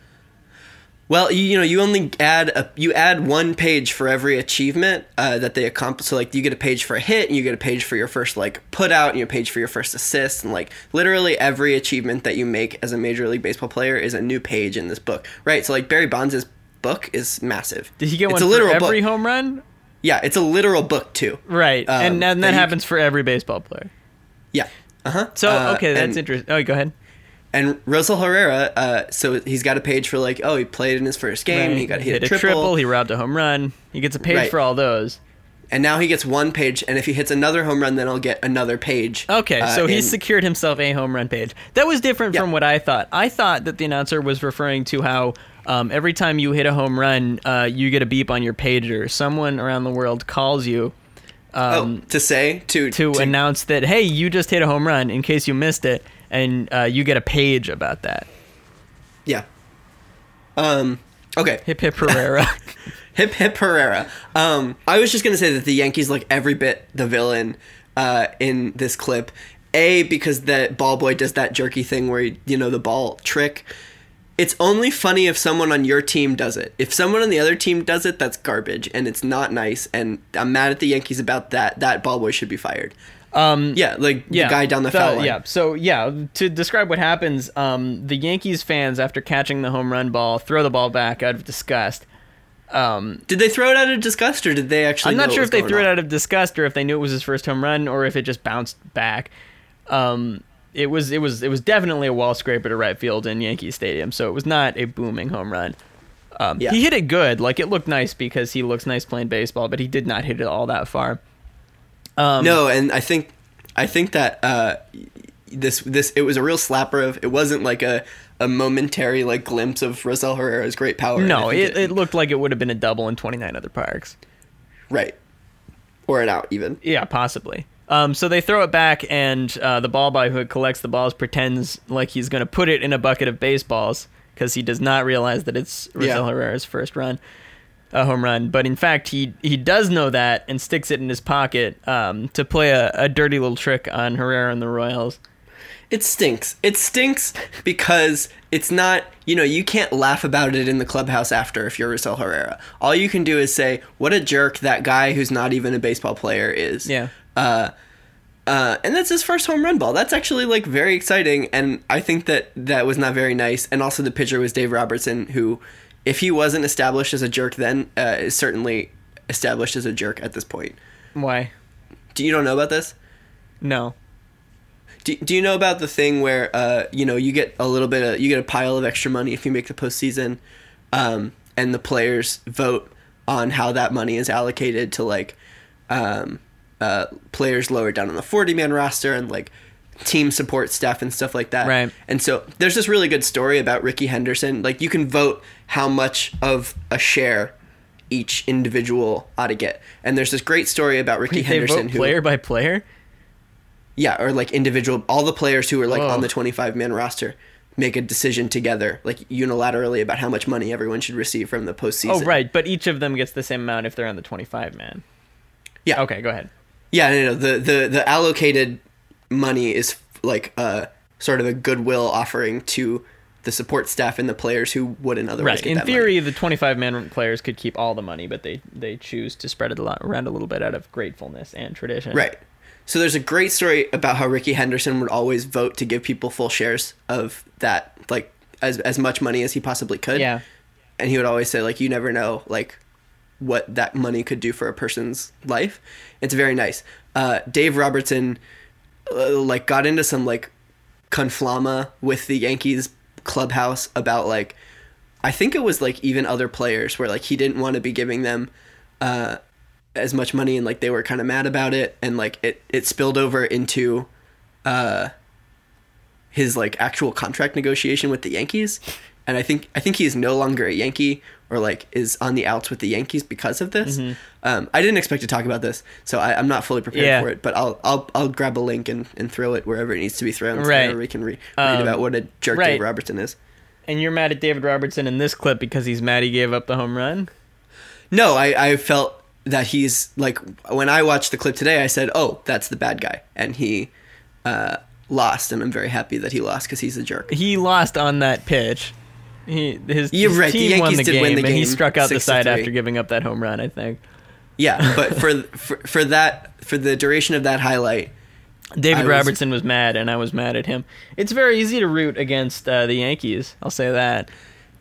Well, you, you know, you only add a you add one page for every achievement uh, that they accomplish. So, like, you get a page for a hit, and you get a page for your first like put out, and you get a page for your first assist, and like literally every achievement that you make as a major league baseball player is a new page in this book, right? So, like Barry Bonds' book is massive. Did he get it's one a for literal every book. home run? Yeah, it's a literal book too. Right. Um, and, and that that happens for every baseball player. Yeah. Uh huh. So, okay, that's interesting. Oh, go ahead. And Rosell Herrera, uh, so he's got a page for like, oh, he played in his first game, Right. he got He hit, a triple, He robbed a home run. He gets a page Right. for all those. and now he gets one page. And if he hits another home run, then I'll get another page. Okay, uh, so he's in- secured himself a home run page. That was different Yeah. from what I thought. I thought that the announcer was referring to how um, every time you hit a home run, uh, you get a beep on your pager. Someone around the world calls you oh, to say to to, announce that hey, you just hit a home run. In case you missed it, and uh, you get a page about that. yeah. Um. Okay. Hip hip Herrera. [laughs] Hip hip Herrera. Um, I was just gonna say that the Yankees look every bit the villain uh, in this clip. A because that ball boy does that jerky thing where he, you know the ball trick. It's only funny if someone on your team does it. If someone on the other team does it, that's garbage and it's not nice. And I'm mad at the Yankees about that. That ball boy should be fired. Um, yeah, like yeah, the guy down the, foul line. Yeah. So yeah, to describe what happens, um, the Yankees fans after catching the home run ball throw the ball back out of disgust. Um, Did they throw it out of disgust or did they actually? I'm not sure if they threw it out of disgust or if they knew it was his first home run or if it just bounced back. Um, it was it was it was definitely a wall scraper to right field in Yankee Stadium, so it was not a booming home run. Um, Yeah. He hit it good, like it looked nice because he looks nice playing baseball, but he did not hit it all that far. Um, no, and I think I think that uh, this this it was a real slapper of it wasn't like a a momentary like glimpse of Rosell Herrera's great power. No, I think it, it looked like it would have been a double in 29 other parks. right or an out even. Yeah, possibly. Um, so they throw it back, and uh, the ball boy who collects the balls pretends like he's going to put it in a bucket of baseballs because he does not realize that it's Rosell Yeah. Herrera's first run, a home run. But in fact, he he does know that and sticks it in his pocket um, to play a, a dirty little trick on Herrera and the Royals. It stinks. It stinks because it's not, you know, you can't laugh about it in the clubhouse after if you're Rosell Herrera. All you can do is say, what a jerk that guy who's not even a baseball player is. Yeah. Uh, uh, and that's his first home run ball. That's actually like very exciting, and I think that that was not very nice. And also, the pitcher was Dave Robertson, who, if he wasn't established as a jerk then, uh, is certainly established as a jerk at this point. Why? Do you don't know about this? No. Do, do you know about the thing where uh, you know you get a little bit of you get a pile of extra money if you make the postseason, um, and the players vote on how that money is allocated to like um, uh, players lower down on the forty man roster and like team support staff and stuff like that. Right. And so there's this really good story about Rickey Henderson. Like you can vote how much of a share each individual ought to get. And there's this great story about Rickey Wait, Henderson who player by player? yeah, or like individual, all the players who are like Oh. on the 25 man roster make a decision together, like unilaterally, about how much money everyone should receive from the postseason. Oh, right. But each of them gets the same amount if they're on the 25 man. Yeah. Okay, go ahead. Yeah, no, no, the the the allocated money is like uh sort of a goodwill offering to the support staff and the players who wouldn't otherwise Right. get In that money. theory, the 25 man players could keep all the money, but they they choose to spread it a lot, around a little bit out of gratefulness and tradition. Right. So there's a great story about how Rickey Henderson would always vote to give people full shares of that, like as as much money as he possibly could. Yeah. And he would always say, like, you never know, like, what that money could do for a person's life. It's very nice. Uh, Dave Robertson, uh, like, got into some like conflama with the Yankees clubhouse about like, I think it was like even other players where like he didn't want to be giving them uh, as much money and like they were kind of mad about it and like it it spilled over into uh his like actual contract negotiation with the Yankees and I think I think he's no longer a Yankee or like is on the outs with the Yankees because of this. Um, I didn't expect to talk about this, so I, I'm not fully prepared Yeah. for it. But I'll I'll I'll grab a link and, and throw it wherever it needs to be thrown, so Right. everybody can re- read Um, about what a jerk right. Dave Robertson is. And you're mad at David Robertson in this clip because he's mad he gave up the home run? No, I, I felt that he's like when I watched the clip today, I said, "Oh, that's the bad guy," and he uh, lost, and I'm very happy that he lost because he's a jerk. He lost on that pitch. He his, You're his right, the team won Yankees the did game, the and he struck out the side after giving up that home run. I think Yeah, [laughs] but for for for that for the duration of that highlight, David I Robertson was mad, and I was mad at him. It's very easy to root against uh, the Yankees. I'll say that.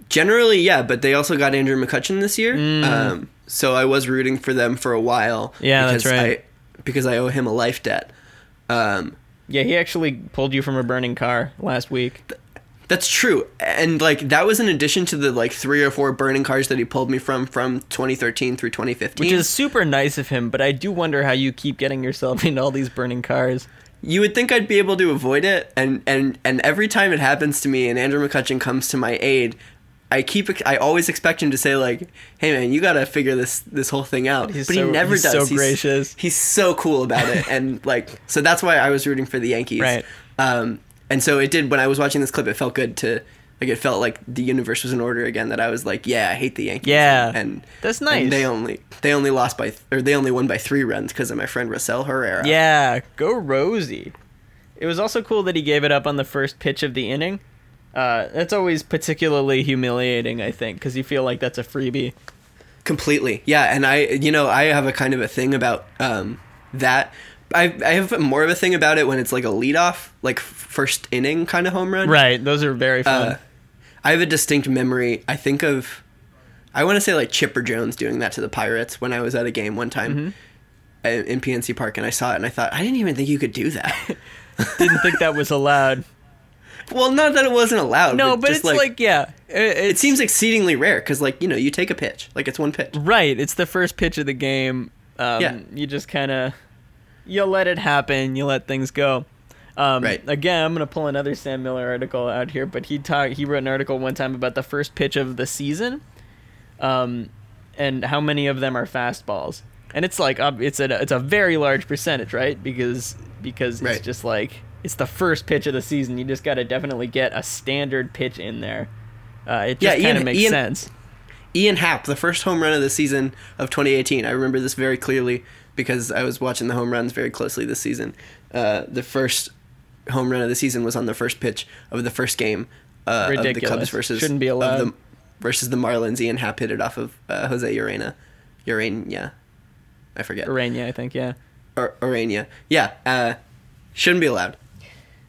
generally, yeah, but they also got Andrew McCutchen this year, um, so I was rooting for them for a while. Mm. Yeah, that's because right. I, because I owe him a life debt. Um, Yeah, he actually pulled you from a burning car last week. That's true. And like that was in addition to the like three or four burning cars that he pulled me from from 2013 through 2015. Which is super nice of him, but I do wonder how you keep getting yourself [laughs] into all these burning cars. you would think I'd be able to avoid it and and and every time it happens to me and Andrew McCutchen comes to my aid, I keep I always expect him to say like, "Hey man, you got to figure this this whole thing out." He's but so- he never he's does. so gracious. He's so cool about it, and like so that's why I was rooting for the Yankees. [laughs] Right. Um, and so it did when I was watching this clip. It felt good to like it felt like the universe was in order again. That I was like, yeah, I hate the Yankees. Yeah. and That's and nice. they only they only lost by or they only won by three runs because of my friend Rosell Herrera. Yeah, go Rosie. It was also cool that he gave it up on the first pitch of the inning. Uh, that's always particularly humiliating, I think, because you feel like that's a freebie. completely yeah and i you know i have a kind of a thing about um that i i have more of a thing about it when it's like a leadoff like first inning kind of home run Right, those are very fun. uh, i have a distinct memory i think of i want to say like chipper jones doing that to the pirates when i was at a game one time Mm-hmm. in in pnc park and i saw it and i thought i didn't even think you could do that [laughs] Didn't think that was allowed. [laughs] well not that it wasn't allowed No, but just it's like, yeah, it, it seems exceedingly rare because like you know you take a pitch like it's one pitch right. It's the first pitch of the game. Um, Yeah. You just kind of you let it happen. You let things go. Um, Right. Again, I'm gonna pull another Sam Miller article out here, but he talked. He wrote an article one time about the first pitch of the season, um, and how many of them are fastballs. And it's like it's a it's a very large percentage, right? Because because Right. it's just like it's the first pitch of the season. You just got to definitely get a standard pitch in there. Uh, it Yeah, just kind of makes Ian- sense. Ian Happ, the first home run of the season of 2018. I remember this very clearly because I was watching the home runs very closely this season. Uh, the first home run of the season was on the first pitch of the first game uh, of the Cubs versus Shouldn't be of allowed. the, versus the Marlins. Ian Happ hit it off of uh, Jose Urena. Urena, I forget. Urania, I think. Yeah. Or, Urania. Yeah, uh, shouldn't be allowed.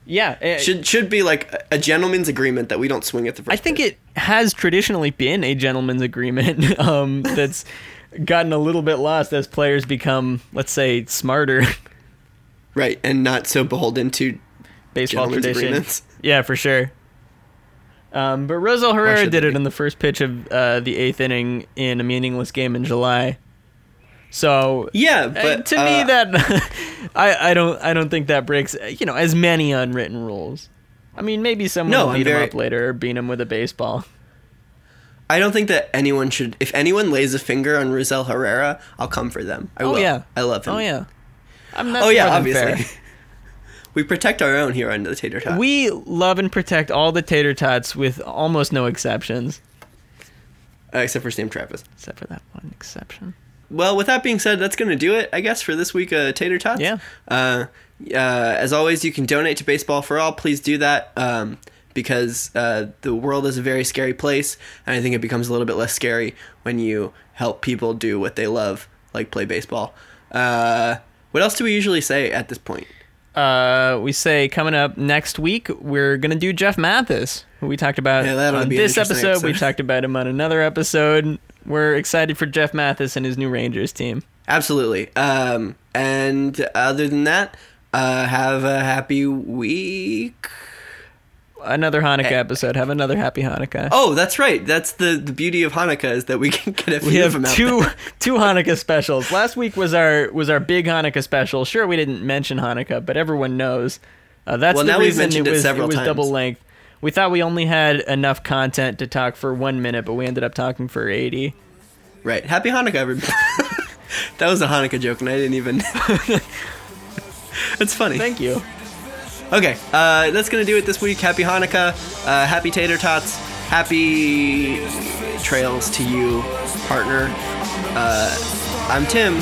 Yeah. it- Should should be like a- a gentleman's agreement that we don't swing at the first. I think pitch. it has traditionally been a gentleman's agreement [laughs] um, that's [laughs] gotten a little bit lost as players become, let's say, smarter. right and not so beholden to Baseball Gentlemen's tradition. agreements. Yeah, for sure. Um, but Rosell Herrera did it in the first pitch of uh, the eighth inning in a meaningless game in July. So yeah, but to uh, me, that [laughs] I, I don't I don't think that breaks you know as many unwritten rules. I mean, maybe someone No, will beat him up later or beat him with a baseball. I don't think that anyone should. If anyone lays a finger on Rosell Herrera, I'll come for them. I Oh will. yeah, I love him. Oh yeah, I mean, that's Oh yeah, obviously. [laughs] we protect our own here under the tater tot. We love and protect all the tater tots with almost no exceptions, uh, except for Sam Travis. except for that one exception. Well, with that being said, that's going to do it, I guess, for this week, uh, Tater Tots. Yeah. Uh, uh, as always, you can donate to Baseball for All. Please do that um, because uh, the world is a very scary place, and I think it becomes a little bit less scary when you help people do what they love, like play baseball. Uh, what else do we usually say at this point? Uh, we say coming up next week we're gonna do Jeff Mathis, who we talked about Yeah, on this interesting episode. We talked about him on another episode. We're excited for Jeff Mathis and his new Rangers team. Absolutely. Um, and other than that, uh, have a happy week. Another Hanukkah episode. Have another happy Hanukkah. Eh. Oh, that's right. That's the, the beauty of Hanukkah is that we can [laughs] get a few we of have them out two [laughs] two Hanukkah specials. Last week was our was our big Hanukkah special. Sure, we didn't mention Hanukkah, but everyone knows. Uh, that's Well, the now we've reason mentioned it it was several it was times. double length. We thought we only had enough content to talk for one minute, but we ended up talking for eighty. Right. Happy Hanukkah, everybody. [laughs] that was a Hanukkah joke, and I didn't even. It's funny. Thank you. Okay, uh, that's gonna do it this week. Happy Hanukkah, uh, happy tater tots, happy trails to you, partner. Uh, I'm Tim.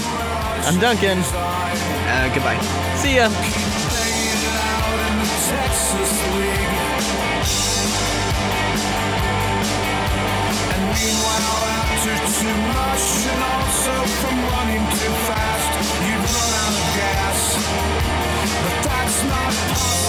I'm Duncan. Uh, goodbye. See ya. Not